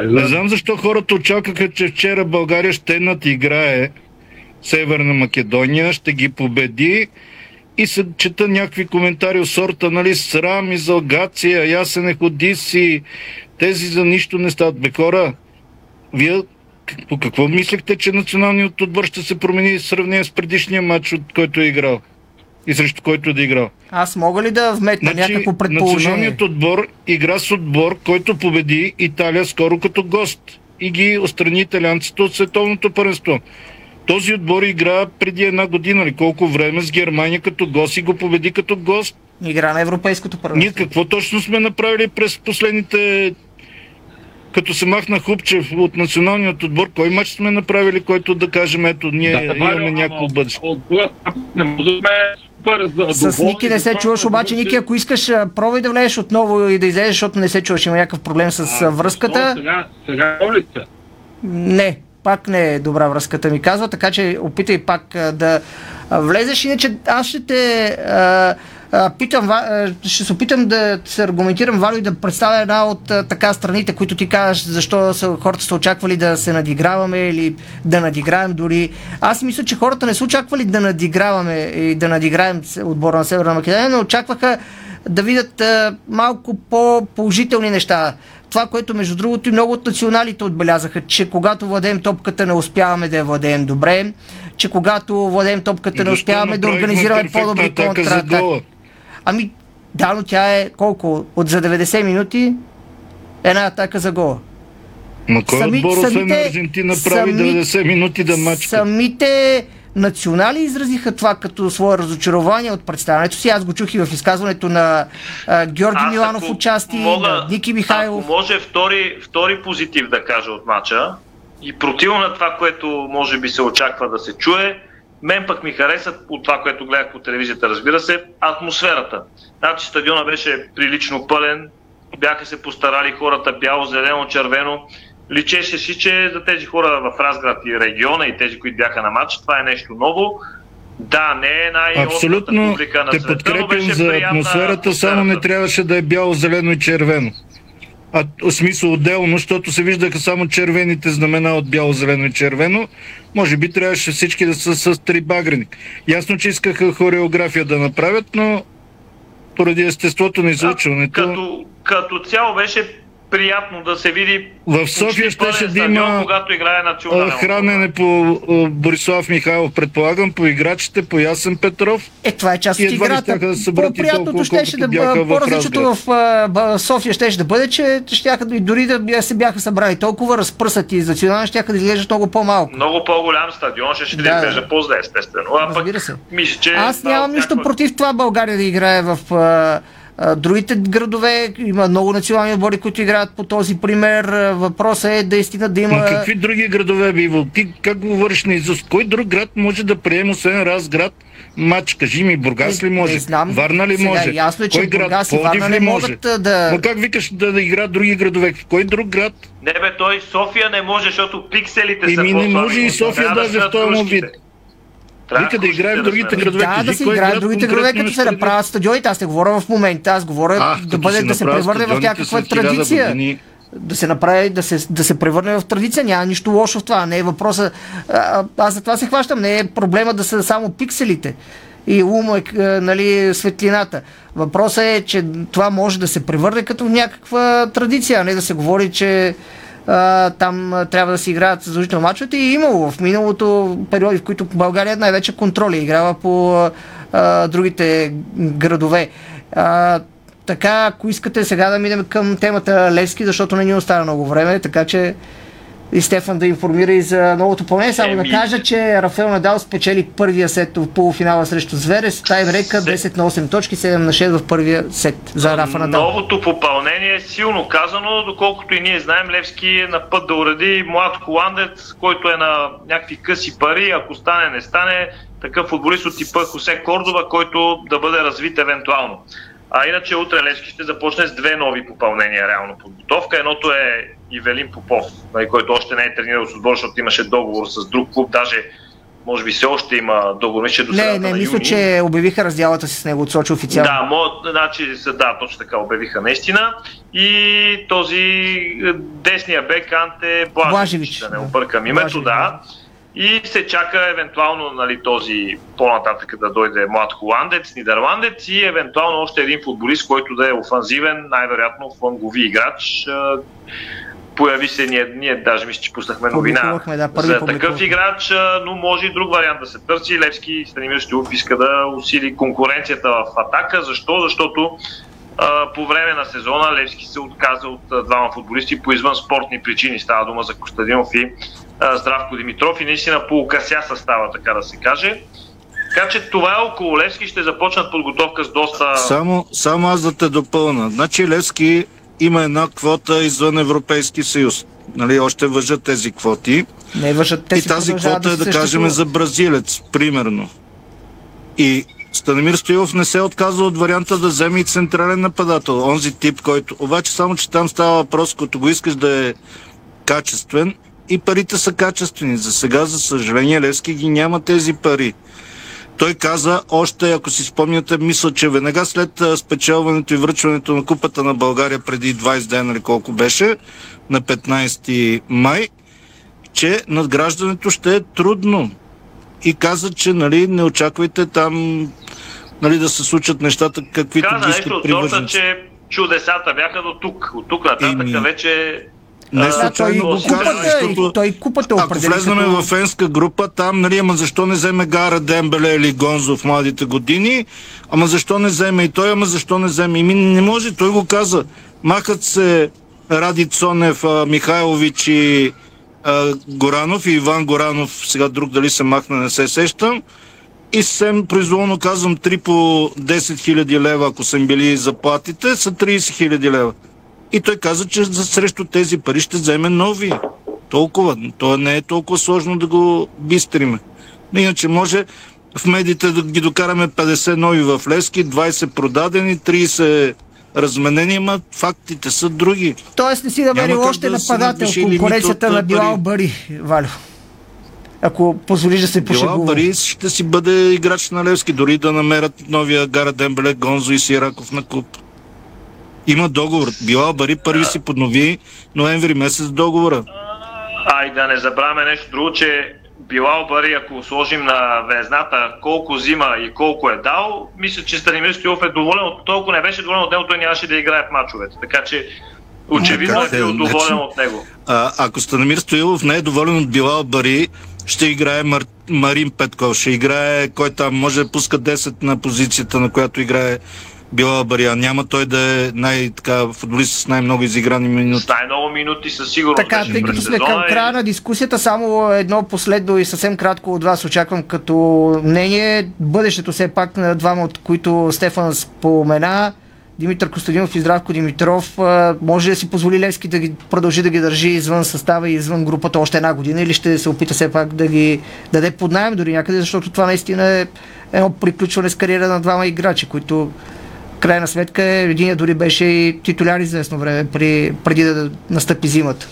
Не знам защо хората очакваха, че вчера България ще надиграе Северна Македония, ще ги победи и се чета някакви коментари от сорта, нали, срам, изалгация, ясен е ходи си, тези за нищо не стават. Бе, хора, вие по какво мислехте, че националният отбор ще се промени в сравнение с предишния матч, от който е играл? И срещу който да е играл? Аз мога ли да вметна Значи, някакво предположение? националният отбор игра с отбор, който победи Италия скоро като гост и ги отстрани италианците от световното първенство. Този отбор игра преди една година или колко време с Германия като гост и го победи като гост. Игра на европейското Ние първенство. какво точно сме направили през последните... Като се махна Хупчев от националният отбор, кой матч сме направили, който да кажем, ето, ние Да, имаме някакво бъдеще. С Ники не се чуваш, обаче Ники, ако искаш, пробвай да влезеш отново и да излезеш, защото не се чуваш, има някакъв проблем с а, връзката. Сега, сега молите. Не, пак не е добра връзката ми казва, така че опитай пак да влезеш, иначе аз ще те питам, ще се опитам да се аргументирам, Валю, и да представя една от така страните, които ти казваш, защо са, хората са очаквали да се надиграваме или да надиграем дори. Аз мисля, че хората не са очаквали да надиграваме и да надиграем отбора на Северна Македония, но очакваха да видят малко по-положителни неща. Това, което между другото и много от националите отбелязаха, че когато владеем топката не успяваме да я владеем добре, че когато владеем топката не успяваме да организираме по-добри за контратаки. Ами, да, но тя е колко? От за 90 минути една атака за гола. Ма кой Сами- отбор, освен Аржентина, прави сами- 90 минути да мачка? Самите национали изразиха това като свое разочарование от представянето си. Аз го чух и в изказването на а, Георги Аз, Миланов участие, мога- на Ники Михайлов. Ако може втори, втори позитив да кажа от мача и противно на това, което може би се очаква да се чуе, Мен пък ми хареса от това, което гледах по телевизията, разбира се, атмосферата. Значи стадиона беше прилично пълен, бяха се постарали хората бяло, зелено, червено. Личеше си, че за тези хора в Разград и региона и тези, които бяха на матч, това е нещо ново. Да, не е най Абсолютно публика на те света, но подкрепям за приятна атмосферата, само не трябваше да е бяло, зелено и червено. А в смисъл отделно, защото се виждаха само червените знамена от бяло, зелено и червено. Може би трябваше всички да са с три багрени. Ясно, че искаха хореография да направят, но поради естеството на излъчването... Като, като цяло беше приятно да се види В София щеше пълен да стадион, има когато играе а, национално. хранене по Борислав Михайлов, предполагам, по играчите, по Ясен Петров. Е, това е част И от играта. да се По-приятното щеше да бъде, в по-различното в Ба- София щеше да бъде, че и дори да се бяха събрали толкова разпръсати за национални, щяха да изглеждат много по-малко. Много по-голям стадион, ще, ще Да, да да. изглежда по-зле, естествено. А пък, се. мисля, че Аз нямам нищо против това България да играе в другите градове. Има много национални отбори, които играят по този пример. Въпросът е наистина да има... Ма какви други градове би имал? Ти как говориш на изуст? Кой друг град може да приеме освен Разград матч? Кажи ми, Бургас ли може? не знам. Варна ли Сега може? ясно е, че Кой град? Бургас и Пловдив Варна ли не може? могат, да- Но как викаш да, да играят други градове? Кой друг град? Не бе, той София не може, защото пикселите са Еми не по-слаби. може и София даже в сменят този вид. Вика да играем в другите градове. Да, да се играят град другите градове, като се направят стадионите. Аз не говоря в момента, аз говоря Ах, да, бъде, да се превърне в някаква традиция. години. Да се направи, да се, да се превърне в традиция. Няма нищо лошо в това. Не е въпроса. А, аз за това се хващам. Не е проблема да са само пикселите и ума, е, нали, светлината. Въпросът е, че това може да се превърне като някаква традиция, а не да се говори, че там трябва да се играят задължително мачовете. И имало в миналото периоди, в които България най-вече контроли играла по а, другите градове. А, така, ако искате сега да минем към темата Левски, защото не ни остана много време, така че и Стефан да информира и за новото пълнение. Само да кажа, че Рафаел Надал спечели първия сет в полуфинала срещу Зверес. Тайбрека 10 на 8 точки, 7 на 6 в първия сет за Рафа Надал. Новото попълнение е силно казано, доколкото и ние знаем, Левски е на път да уреди млад холандец, който е на някакви къси пари, ако стане, не стане, такъв футболист от типа Хосе Кордова, който да бъде развит евентуално. А иначе утре Левски ще започне с две нови попълнения реално подготовка. Едното е Ивелин Попов, нали, който още не е тренирал с отбор, защото имаше договор с друг клуб, даже може би все още има договор, мисля, до Не, не, мисля, че обявиха разделата си с него от Сочи официално. Да, мо, значи, да, точно така обявиха наистина. И този е, десния бек Анте Блажевич, Блажевич, да не объркам името, Блажевич, да. И се чака евентуално нали, този по-нататък да дойде млад холандец, нидерландец и евентуално още един футболист, който да е офанзивен, най-вероятно флангови играч. Появи се, ние, ние даже мисля, че пуснахме новина да, първи за такъв играч, но може и друг вариант да се търси. Левски Станимир Стоилов иска да усили конкуренцията в атака. Защо? Защото по време на сезона Левски се отказа от двама футболисти по извън спортни причини. Става дума за Костадинов и Здравко Димитров и наистина полукася състава, така да се каже. Така че това е около Левски. Ще започнат подготовка с доста... Само, само аз да те допълна. Значи Левски има една квота извън Европейски съюз. Нали, още въжат тези квоти. Не въжат, те и тази квота е да да се кажем съществуват. за бразилец, примерно. И Станимир Стоилов не се отказва от варианта да вземе и централен нападател. Онзи тип, който... Обаче само, че там става въпрос, като го искаш да е качествен и парите са качествени. За сега, за съжаление, Левски ги няма тези пари. Той каза още, ако си спомняте, мисля, че веднага след спечелването и връчването на Купата на България преди 20 дена или колко беше, на 15 май, че надграждането ще е трудно. И каза, че нали, не очаквайте там нали, да се случат нещата, каквито Каза нещо от сорта, че чудесата бяха до тук. От тук нататък Еми, вече... Не а, случайно го каза, защото той купата ако влезнем като- в фенска група, там, нали, ама защо не вземе Гара Дембеле или Гонзо в младите години, ама защо не вземе и той, ама защо не вземе? Ими не може, той го каза. Махат се Ради Цонев, Михайлович и а, Горанов и Иван Горанов, сега друг дали се махна, не се сещам. И съвсем произволно казвам 3 по 10 000 лева, ако са им били заплатите, са 30 000 лева. И той каза, че за срещу тези пари ще вземе нови. Толкова. То не е толкова сложно да го бистриме. Иначе може в медиите да ги докараме 50 нови в Лески, 20 продадени, 30 разменени, ма фактите са други. Тоест не си намерил как още да нападател конкуренцията на Билал пари. Бари, Валю. Ако позволиш да се Билал пошегува. Бари ще си бъде играч на Левски, дори да намерят новия Гара Дембеле, Гонзо и Сираков на клуб. Има договор. Билал Бари първи си поднови ноември месец договора. А и да не забравяме нещо друго, че Билал Бари, ако сложим на везната колко взима и колко е дал, мисля, че Станимир Стоилов е доволен от толкова не беше доволен от него, той нямаше да играе в мачовете. Така че очевидно е бил доволен значи- от него. А, ако Станамир Стоилов не е доволен от Билал Бари, ще играе Мар... Марин Петков, ще играе кой там, може да пуска 10 на позицията, на която играе Билал Бари, а няма той да е най-така футболист с най-много изиграни минути. С най-много минути със сигурност Така, тъй като сме към края на дискусията, само едно последно и съвсем кратко от вас очаквам като мнение. Бъдещето все пак на двама, от които Стефан спомена, Димитър Костадинов и Здравко Димитров, може да си позволи Левски да ги продължи да ги държи извън състава и извън групата още една година или ще се опита все пак да ги даде под найем дори някъде, защото това наистина е едно приключване с кариера на двама играчи, които крайна сметка един дори беше и титуляр известно време при, преди да настъпи зимата.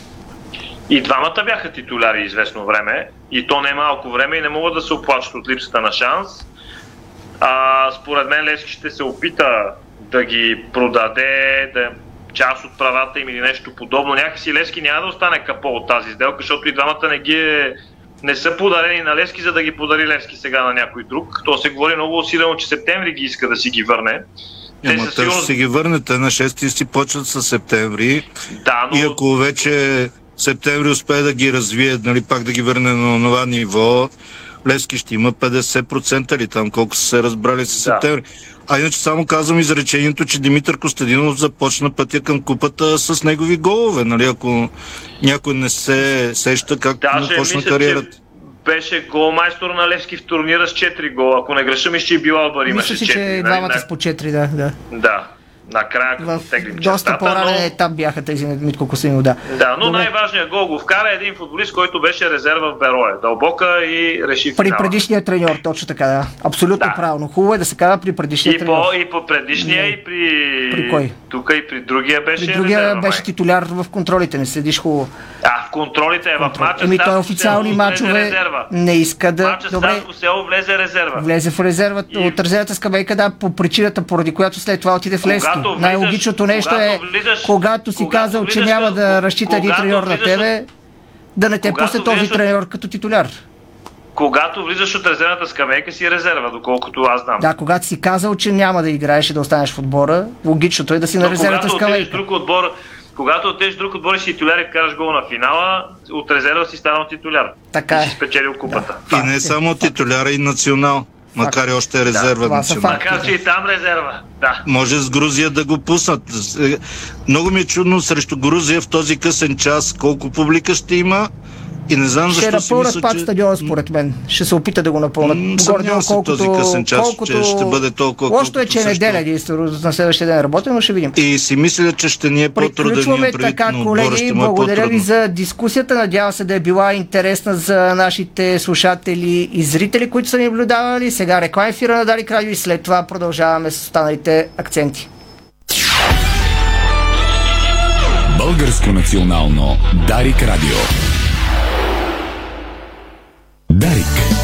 И двамата бяха титуляри известно време, и то не е малко време, и не могат да се оплачат от липсата на шанс. А, според мен Левски ще се опита да ги продаде, да част от правата им или нещо подобно. Някакси Левски няма да остане капо от тази сделка, защото и двамата не ги е, не са подарени на Левски, за да ги подари Левски сега на някой друг. То се говори много усилено, че септември ги иска да си ги върне. Те Ама те ще си ги върнете на 6 си почват с септември. Да, но... И ако вече септември успее да ги развие, нали, пак да ги върне на това ниво, Левски ще има 50% или там колко са се разбрали с септември. А иначе само казвам изречението, че Димитър Костадинов започна пътя към купата с негови голове. Нали? Ако някой не се сеща как му Даже почна мисля, кариерата. че беше голмайстор на Левски в турнира с 4 гола. Ако не греша, мисля, че и Билал Бар имаше Мисля си, 4. че нали? двамата с по 4, да. да. Да, накрая като В теглим доста чертата, по-ранен но... етап бяха тези на Митко Костадинов, да. Да, но Добре. най-важният гол го вкара един футболист, който беше резерва в Берое. Дълбока и реши При финала. предишния треньор, точно така, да. Абсолютно правилно. Хубаво е да се казва при предишния И треньор. по, и по предишния, и при... При кой? Тук и при другия беше При другия резерва, беше май. титуляр в контролите, не следиш хубаво. А, в контролите е в мача. Еми той официални мачове не иска да... Мача Добре, село влезе резерва. влезе в резерва, от резервата скамейка, да, по причината, поради която след това отиде в Левски. Когато влизаш- Най-логичното нещо е, когато влизаш- когато си когато казал, че влизаш няма в- да разчита един треньор на тебе, да не те пусне този треньор като титуляр. Когато влизаш от резервната скамейка си е резерва, доколкото аз знам. Да, когато си казал, че няма да играеш и да останеш в отбора, логичното е да си на Но резервната когато отидеш в скамейка. друг отбор, когато отидеш друг отбор и си титуляр и вкараш гол на финала, от резерва си станал титуляр. Така И си спечелил купата. И не само титуляра и национал. Макар и още е резерва това са национал. Макар, че и там резерва. Да. Може с Грузия да го пуснат. Е, Много ми е чудно срещу Грузия в този късен час колко публика ще има и не знам Ще защо си напълнат мисля, пак че... стадиона, според мен. Ще се опита да го напълнат. Горе-долу съмнявам се този късен час, че ще бъде толкова, Лошото е, колкото че е също. неделя, единствено. На следващия ден работа, но ще видим. И си мисля, че ще ни е по-труден Приключваме така, колеги. ще е Благодаря ви за дискусията. Надявам се да е била интересна за нашите слушатели и зрители, които са ни наблюдавали. Сега реклама ефира на Дарик Радио и след това продължаваме с останалите акценти. Българско национално Дарик Радио. Дарик.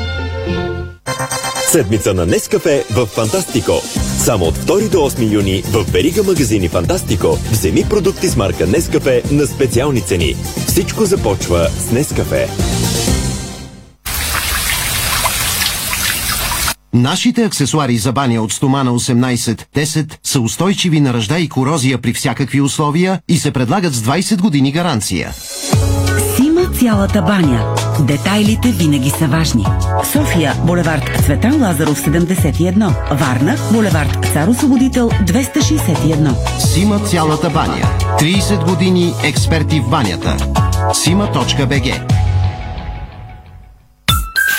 Седмица на Нескафе в Фантастико. Само от 2 до 8 юни в Берига магазини Фантастико вземи продукти с марка Нескафе на специални цени. Всичко започва с Нескафе. Нашите аксесуари за баня от стомана 18-10 са устойчиви на ръжда и корозия при всякакви условия и се предлагат с 20 години гаранция. Цялата баня. Детайлите винаги са важни. София, булевард Цветан Лазаров 71. Варна, булевард Цар Освободител 261. Сима цялата баня. 30 години експерти в банята. Сима.бг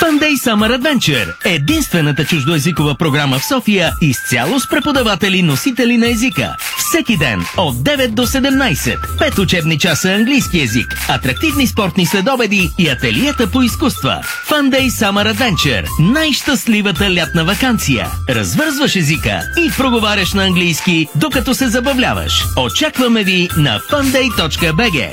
Funday Summer Adventure – единствената чуждоязикова програма в София изцяло с преподаватели носители на езика. Всеки ден от 9 до 17. 5 учебни часа английски език, атрактивни спортни следобеди и ателиета по изкуства. Funday Summer Adventure – най-щастливата лятна вакансия. Развързваш езика и проговаряш на английски, докато се забавляваш. Очакваме ви на funday.bg.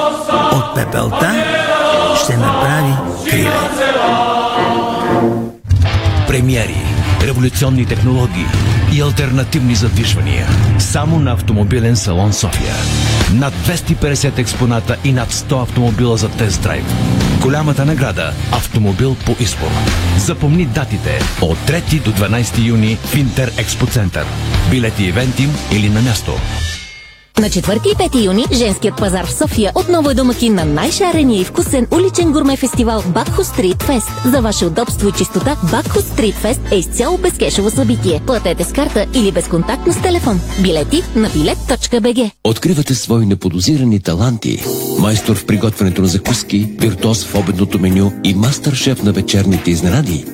От пепелта ще направи криле. Премиери, революционни технологии и альтернативни задвижвания. Само на автомобилен салон София. Над 250 експоната и над 100 автомобила за тест драйв. Голямата награда – автомобил по избор. Запомни датите от 3 до 12 юни в Интер Експо Център. Билети Ивентим или на място. На 4 и 5 юни женският пазар в София отново е домакин на най-шарения и вкусен уличен гурме фестивал Бакхо Стрит Фест. За ваше удобство и чистота Бакхо Стрит Фест е изцяло безкешово събитие. Платете с карта или безконтактно с телефон. Билети на билет.бг Откривате свои неподозирани таланти. Майстор в приготвянето на закуски, виртуоз в обедното меню и мастър-шеф на вечерните изненади.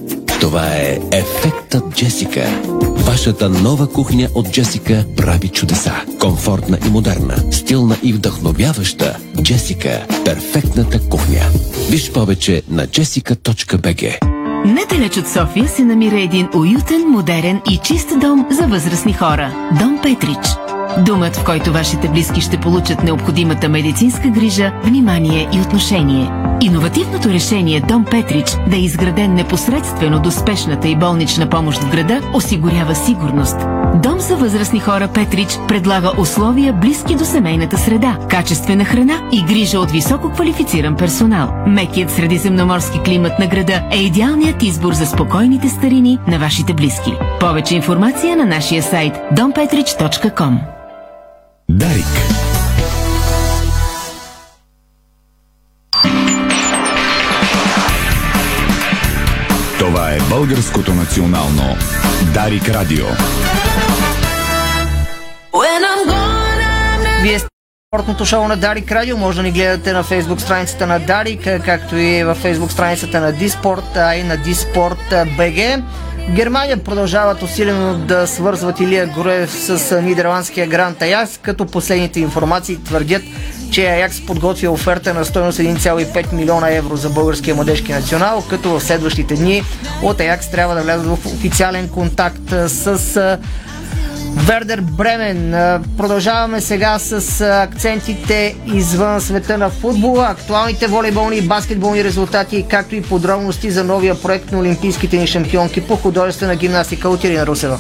Това е Ефектът Джесика. Вашата нова кухня от Джесика прави чудеса. Комфортна и модерна, стилна и вдъхновяваща. Джесика – перфектната кухня. Виж повече на jessica.bg Недалеч от София се намира един уютен, модерен и чист дом за възрастни хора. Дом Петрич. Думът, в който вашите близки ще получат необходимата медицинска грижа, внимание и отношение. Иновативното решение Дом Петрич да е изграден непосредствено до спешната и болнична помощ в града осигурява сигурност. Дом за възрастни хора Петрич предлага условия близки до семейната среда, качествена храна и грижа от високо квалифициран персонал. Мекият средиземноморски климат на града е идеалният избор за спокойните старини на вашите близки. Повече информация на нашия сайт dompetrich.com Дарик. Това е българското национално Дарик Радио. Вие сте спортното шоу на Дарик Радио. Може да ни гледате на фейсбук страницата на Дарик, както и в фейсбук страницата на Диспорт, а и на Диспорт БГ. Германия продължават усилено да свързват Илия Гроев с нидерландския Грант Аякс, като последните информации твърдят, че Аякс подготвя оферта на стоеност 1,5 милиона евро за българския младежки национал, като в следващите дни от Аякс трябва да влязат в официален контакт с Вердер Бремен. Продължаваме сега с акцентите извън света на футбола, актуалните волейболни и баскетболни резултати, както и подробности за новия проект на олимпийските ни шампионки по художествена гимнастика от Ирина Русева.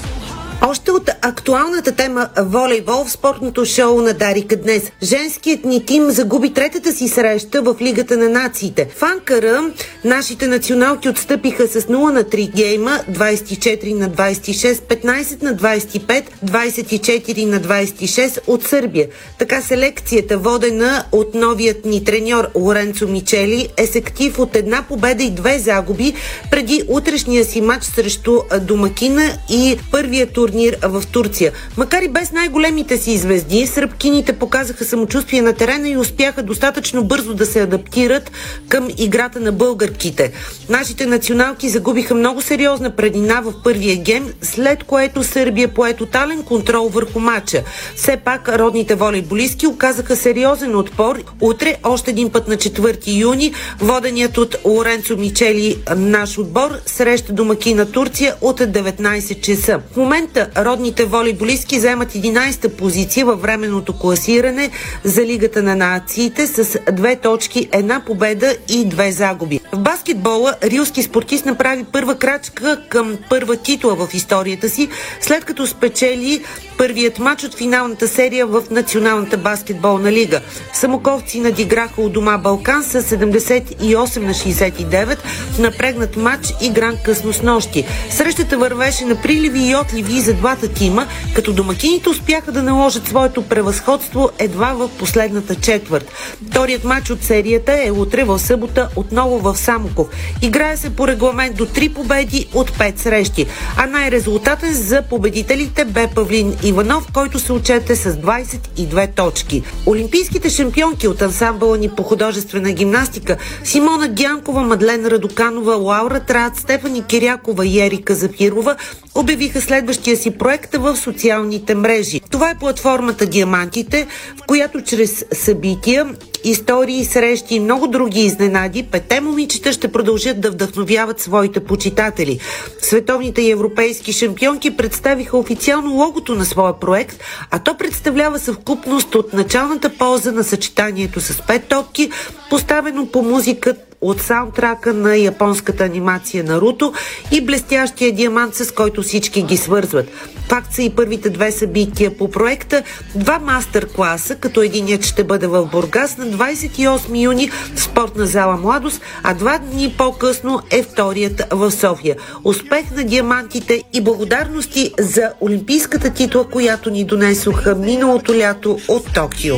Още от актуалната тема волейбол в спортното шоу на Дарика днес. Женският ни тим загуби третата си среща в Лигата на нациите. В Анкара нашите националки отстъпиха с 0 на 3 гейма, 24 на 26, 15 на 25, 24 на 26 от Сърбия. Така селекцията, водена от новият ни треньор Лоренцо Мичели, е сектив от една победа и две загуби преди утрешния си матч срещу домакина и първия турнир турнир в Турция. Макар и без най-големите си звезди, сръбкините показаха самочувствие на терена и успяха достатъчно бързо да се адаптират към играта на българките. Нашите националки загубиха много сериозна предина в първия гем, след което Сърбия пое тотален контрол върху матча. Все пак родните волейболистки оказаха сериозен отпор. Утре, още един път на 4 юни, воденият от Лоренцо Мичели наш отбор среща домаки на Турция от 19 часа. В момента родните волейболистки заемат 11-та позиция във временното класиране за Лигата на нациите с две точки, една победа и две загуби. В баскетбола рилски спортист направи първа крачка към първа титла в историята си, след като спечели първият матч от финалната серия в Националната баскетболна лига. Самоковци надиграха у дома Балкан с 78 на 69 в напрегнат матч игран късно с нощи. Срещата вървеше на приливи и отливи за двата тима, като домакините успяха да наложат своето превъзходство едва в последната четвърт. Вторият матч от серията е утре в събота отново в Самоков. Играе се по регламент до 3 победи от 5 срещи, а най-резултатен за победителите бе Павлин Иванов, който се отчете с 22 точки. Олимпийските шампионки от ансамбъла ни по художествена гимнастика Симона Дянкова, Мадлен Радоканова, Лаура Трат, Стефани Кирякова и Ерика Зафирова обявиха следващия си проект в социалните мрежи. Това е платформата Диамантите, в която чрез събития истории, срещи и много други изненади, пете момичета ще продължат да вдъхновяват своите почитатели. Световните и европейски шампионки представиха официално логото на своя проект, а то представлява съвкупност от началната полза на съчетанието с пет топки, поставено по музика от саундтрака на японската анимация Наруто и блестящия диамант, с който всички ги свързват. Факт са и първите две събития по проекта, два мастер-класа, като единият ще бъде в Бургас на 28 юни в спортна зала Младост, а два дни по-късно е вторият в София. Успех на диамантите и благодарности за олимпийската титла, която ни донесоха миналото лято от Токио.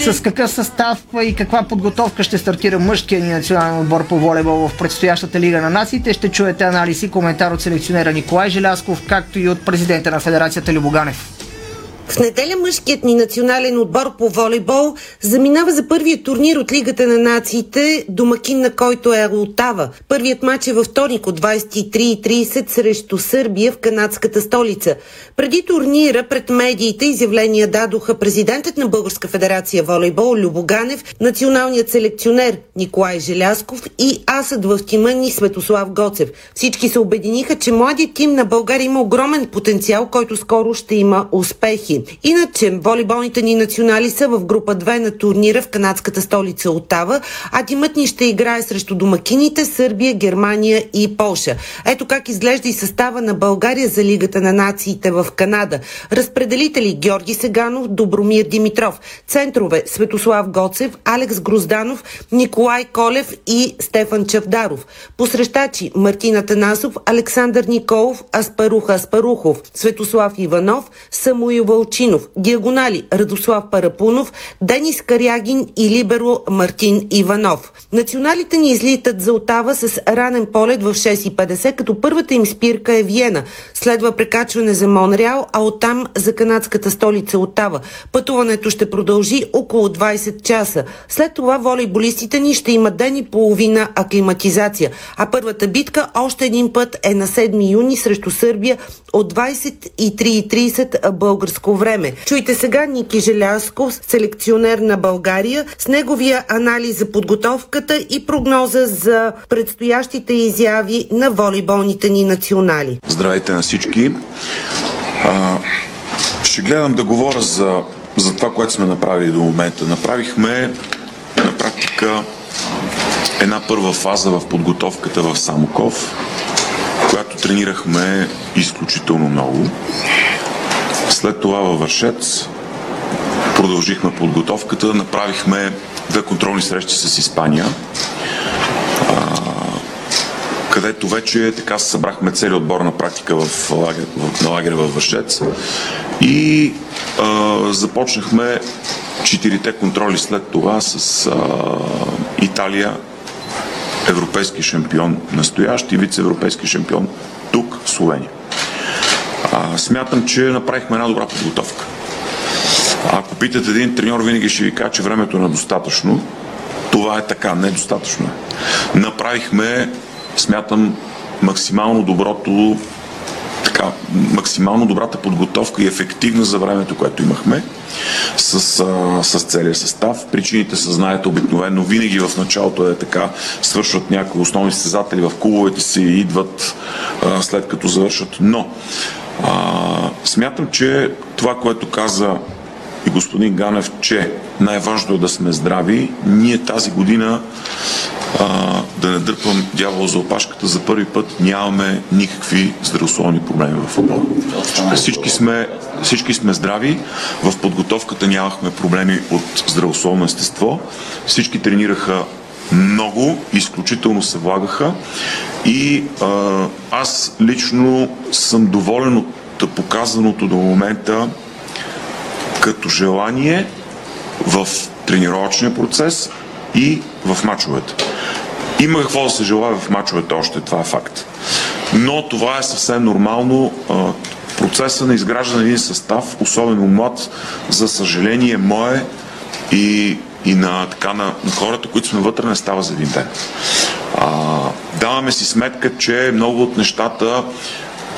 С какъв състав и каква подготовка ще стартира мъжкия ни национален отбор по волейбол в предстоящата Лига на нациите, ще чуете анализ и коментар от селекционера Николай Желясков, както и от президента на Федерацията Любоганев. В неделя мъжкият ни национален отбор по волейбол заминава за първия турнир от Лигата на нациите, домакин на който е Лотава. Първият матч е във вторник от 23.30 срещу Сърбия в канадската столица. Преди турнира пред медиите изявления дадоха президентът на Българска федерация волейбол Любоганев, националният селекционер Николай Желясков и асът в тима ни Светослав Гоцев. Всички се обединиха, че младият тим на България има огромен потенциал, който скоро ще има успехи. Иначе, волейболните ни национали са в група 2 на турнира в канадската столица Отава, а тимът ни ще играе срещу домакините Сърбия, Германия и Полша. Ето как изглежда и състава на България за Лигата на нациите в Канада. Разпределители Георги Сеганов, Добромир Димитров. Центрове Светослав Гоцев, Алекс Грузданов, Николай Колев и Стефан Чавдаров. Посрещачи Мартина Танасов, Александър Николов, Аспаруха Аспарухов, Светослав Иванов, Самуил Вълчинов, диагонали Радослав Парапунов, Денис Карягин и либеро Мартин Иванов. Националите ни излитат за Отава с ранен полет в 6.50, като първата им спирка е Виена. Следва прекачване за Монреал, а оттам за канадската столица Отава. Пътуването ще продължи около 20 часа. След това волейболистите ни ще имат ден и половина аклиматизация. А първата битка още един път е на 7 юни срещу Сърбия от 23.30 българско време. Чуйте сега Ники Желясков, селекционер на България, с неговия анализ за подготовката и прогноза за предстоящите изяви на волейболните ни национали. Здравейте на всички! А, ще гледам да говоря за, за това, което сме направили до момента. Направихме на практика една първа фаза в подготовката в Самоков, която тренирахме изключително много. След това във Вършец продължихме подготовката, направихме две контролни срещи с Испания, където вече така събрахме цели отбор на практика в лагер, на лагеря във Вършец и а, започнахме четирите контроли след това с а, Италия, европейски шампион настоящ и вице-европейски шампион тук, Словения. А, смятам, че направихме една добра подготовка. Ако питате един треньор, винаги ще ви кажа, че времето е недостатъчно. Това е така, недостатъчно е. Направихме, смятам, максимално доброто така, максимално добрата подготовка и ефективна за времето, което имахме с, а, с целия състав. Причините са, знаете, обикновено винаги в началото е така, свършват някои основни състезатели в клубовете си и идват а, след като завършат. Но а, смятам, че това, което каза и господин Ганев, че най-важно е да сме здрави, ние тази година а, да не дърпам дявол за опашката, за първи път нямаме никакви здравословни проблеми в футбола. Всички сме, всички сме здрави, в подготовката нямахме проблеми от здравословно естество, всички тренираха много, изключително се влагаха и а, аз лично съм доволен от показаното до момента като желание в тренировъчния процес и в мачовете. Има какво да се желая в мачовете още, това е факт. Но това е съвсем нормално. Процеса на изграждане на един състав, особено млад, за съжаление мое и, и на, така, на, хората, които сме вътре, не става за един ден. А, даваме си сметка, че много от нещата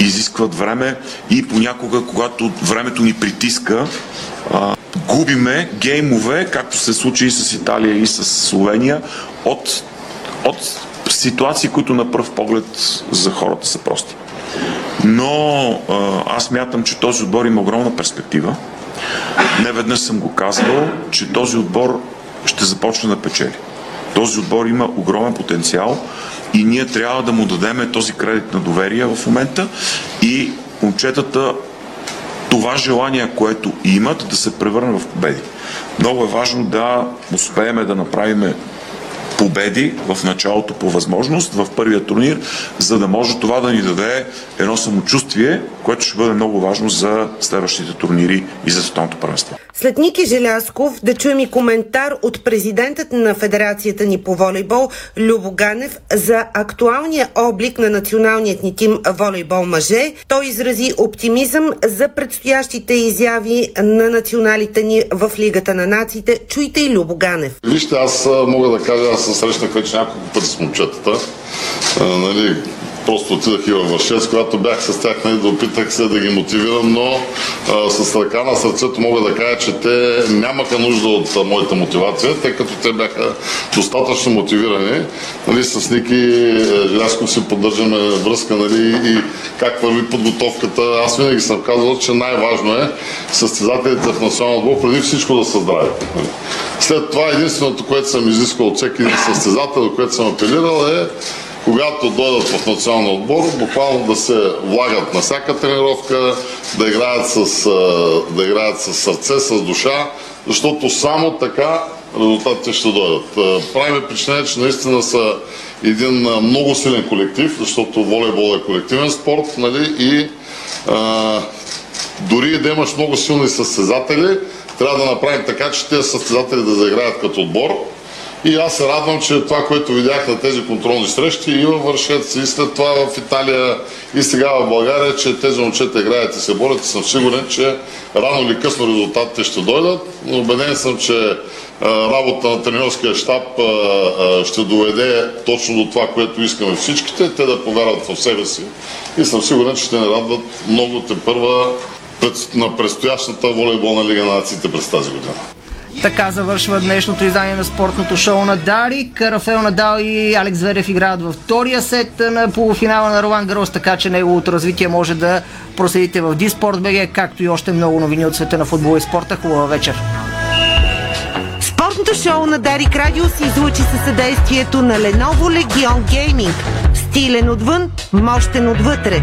изискват време и понякога, когато времето ни притиска, а, губиме геймове, както се случи и с Италия и с Словения, от, от ситуации, които на пръв поглед за хората са прости. Но аз мятам, че този отбор има огромна перспектива. Не веднъж съм го казвал, че този отбор ще започне да печели. Този отбор има огромен потенциал и ние трябва да му дадеме този кредит на доверие в момента и момчетата това желание, което имат, да се превърне в победи. Много е важно да успеем да направим победи в началото по възможност в първия турнир, за да може това да ни даде едно самочувствие, което ще бъде много важно за следващите турнири и за световното първенство. След Ники Желясков да чуем и коментар от президентът на Федерацията ни по волейбол Любо Ганев за актуалния облик на националният ни тим волейбол мъже. Той изрази оптимизъм за предстоящите изяви на националите ни в Лигата на нациите. Чуйте и Любо Ганев. Вижте, аз мога да кажа, аз се срещнах вече няколко пъти с момчетата. А, нали, просто отидах и във Вършец, когато бях с тях, нали, да опитах се да ги мотивирам, но а, с ръка на сърцето мога да кажа, че те нямаха нужда от а, моята мотивация, тъй като те бяха достатъчно мотивирани. Нали, с Ники Желясков си поддържаме връзка нали, и как върви подготовката. Аз винаги съм казвал, че най-важно е състезателите в националния отбор преди всичко да са здрави. Нали. След това единственото, което съм изискал от всеки състезател, което съм апелирал е когато дойдат в националния отбор, буквално да се влагат на всяка тренировка, да играят с, да играят с сърце, с душа, защото само така резултатите ще дойдат. Правим впечатление, че наистина са един много силен колектив, защото волейбол е колективен спорт, нали? И а, дори да имаш много силни състезатели, трябва да направим така, че тези състезатели да заиграят като отбор. И аз се радвам, че това, което видях на тези контролни срещи и във Вършец, и след това в Италия, и сега в България, че тези момчета играят и се борят и съм сигурен, че рано или късно резултатите ще дойдат. Но убеден съм, че работа на тренерския щаб ще доведе точно до това, което искаме всичките, те да повярват в себе си. И съм сигурен, че ще не радват много те първа на предстоящата волейболна лига на нациите през тази година. Така завършва днешното издание на спортното шоу на Дарик. Рафаел Надал и Алекс Зверев играят във втория сет на полуфинала на Ролан Грос, така че неговото развитие може да проследите в Диспорт БГ, както и още много новини от света на футбол и спорта. Хубава вечер! Спортното шоу на Дарик Радио се излучи със съдействието на Lenovo Legion Gaming. Стилен отвън, мощен отвътре.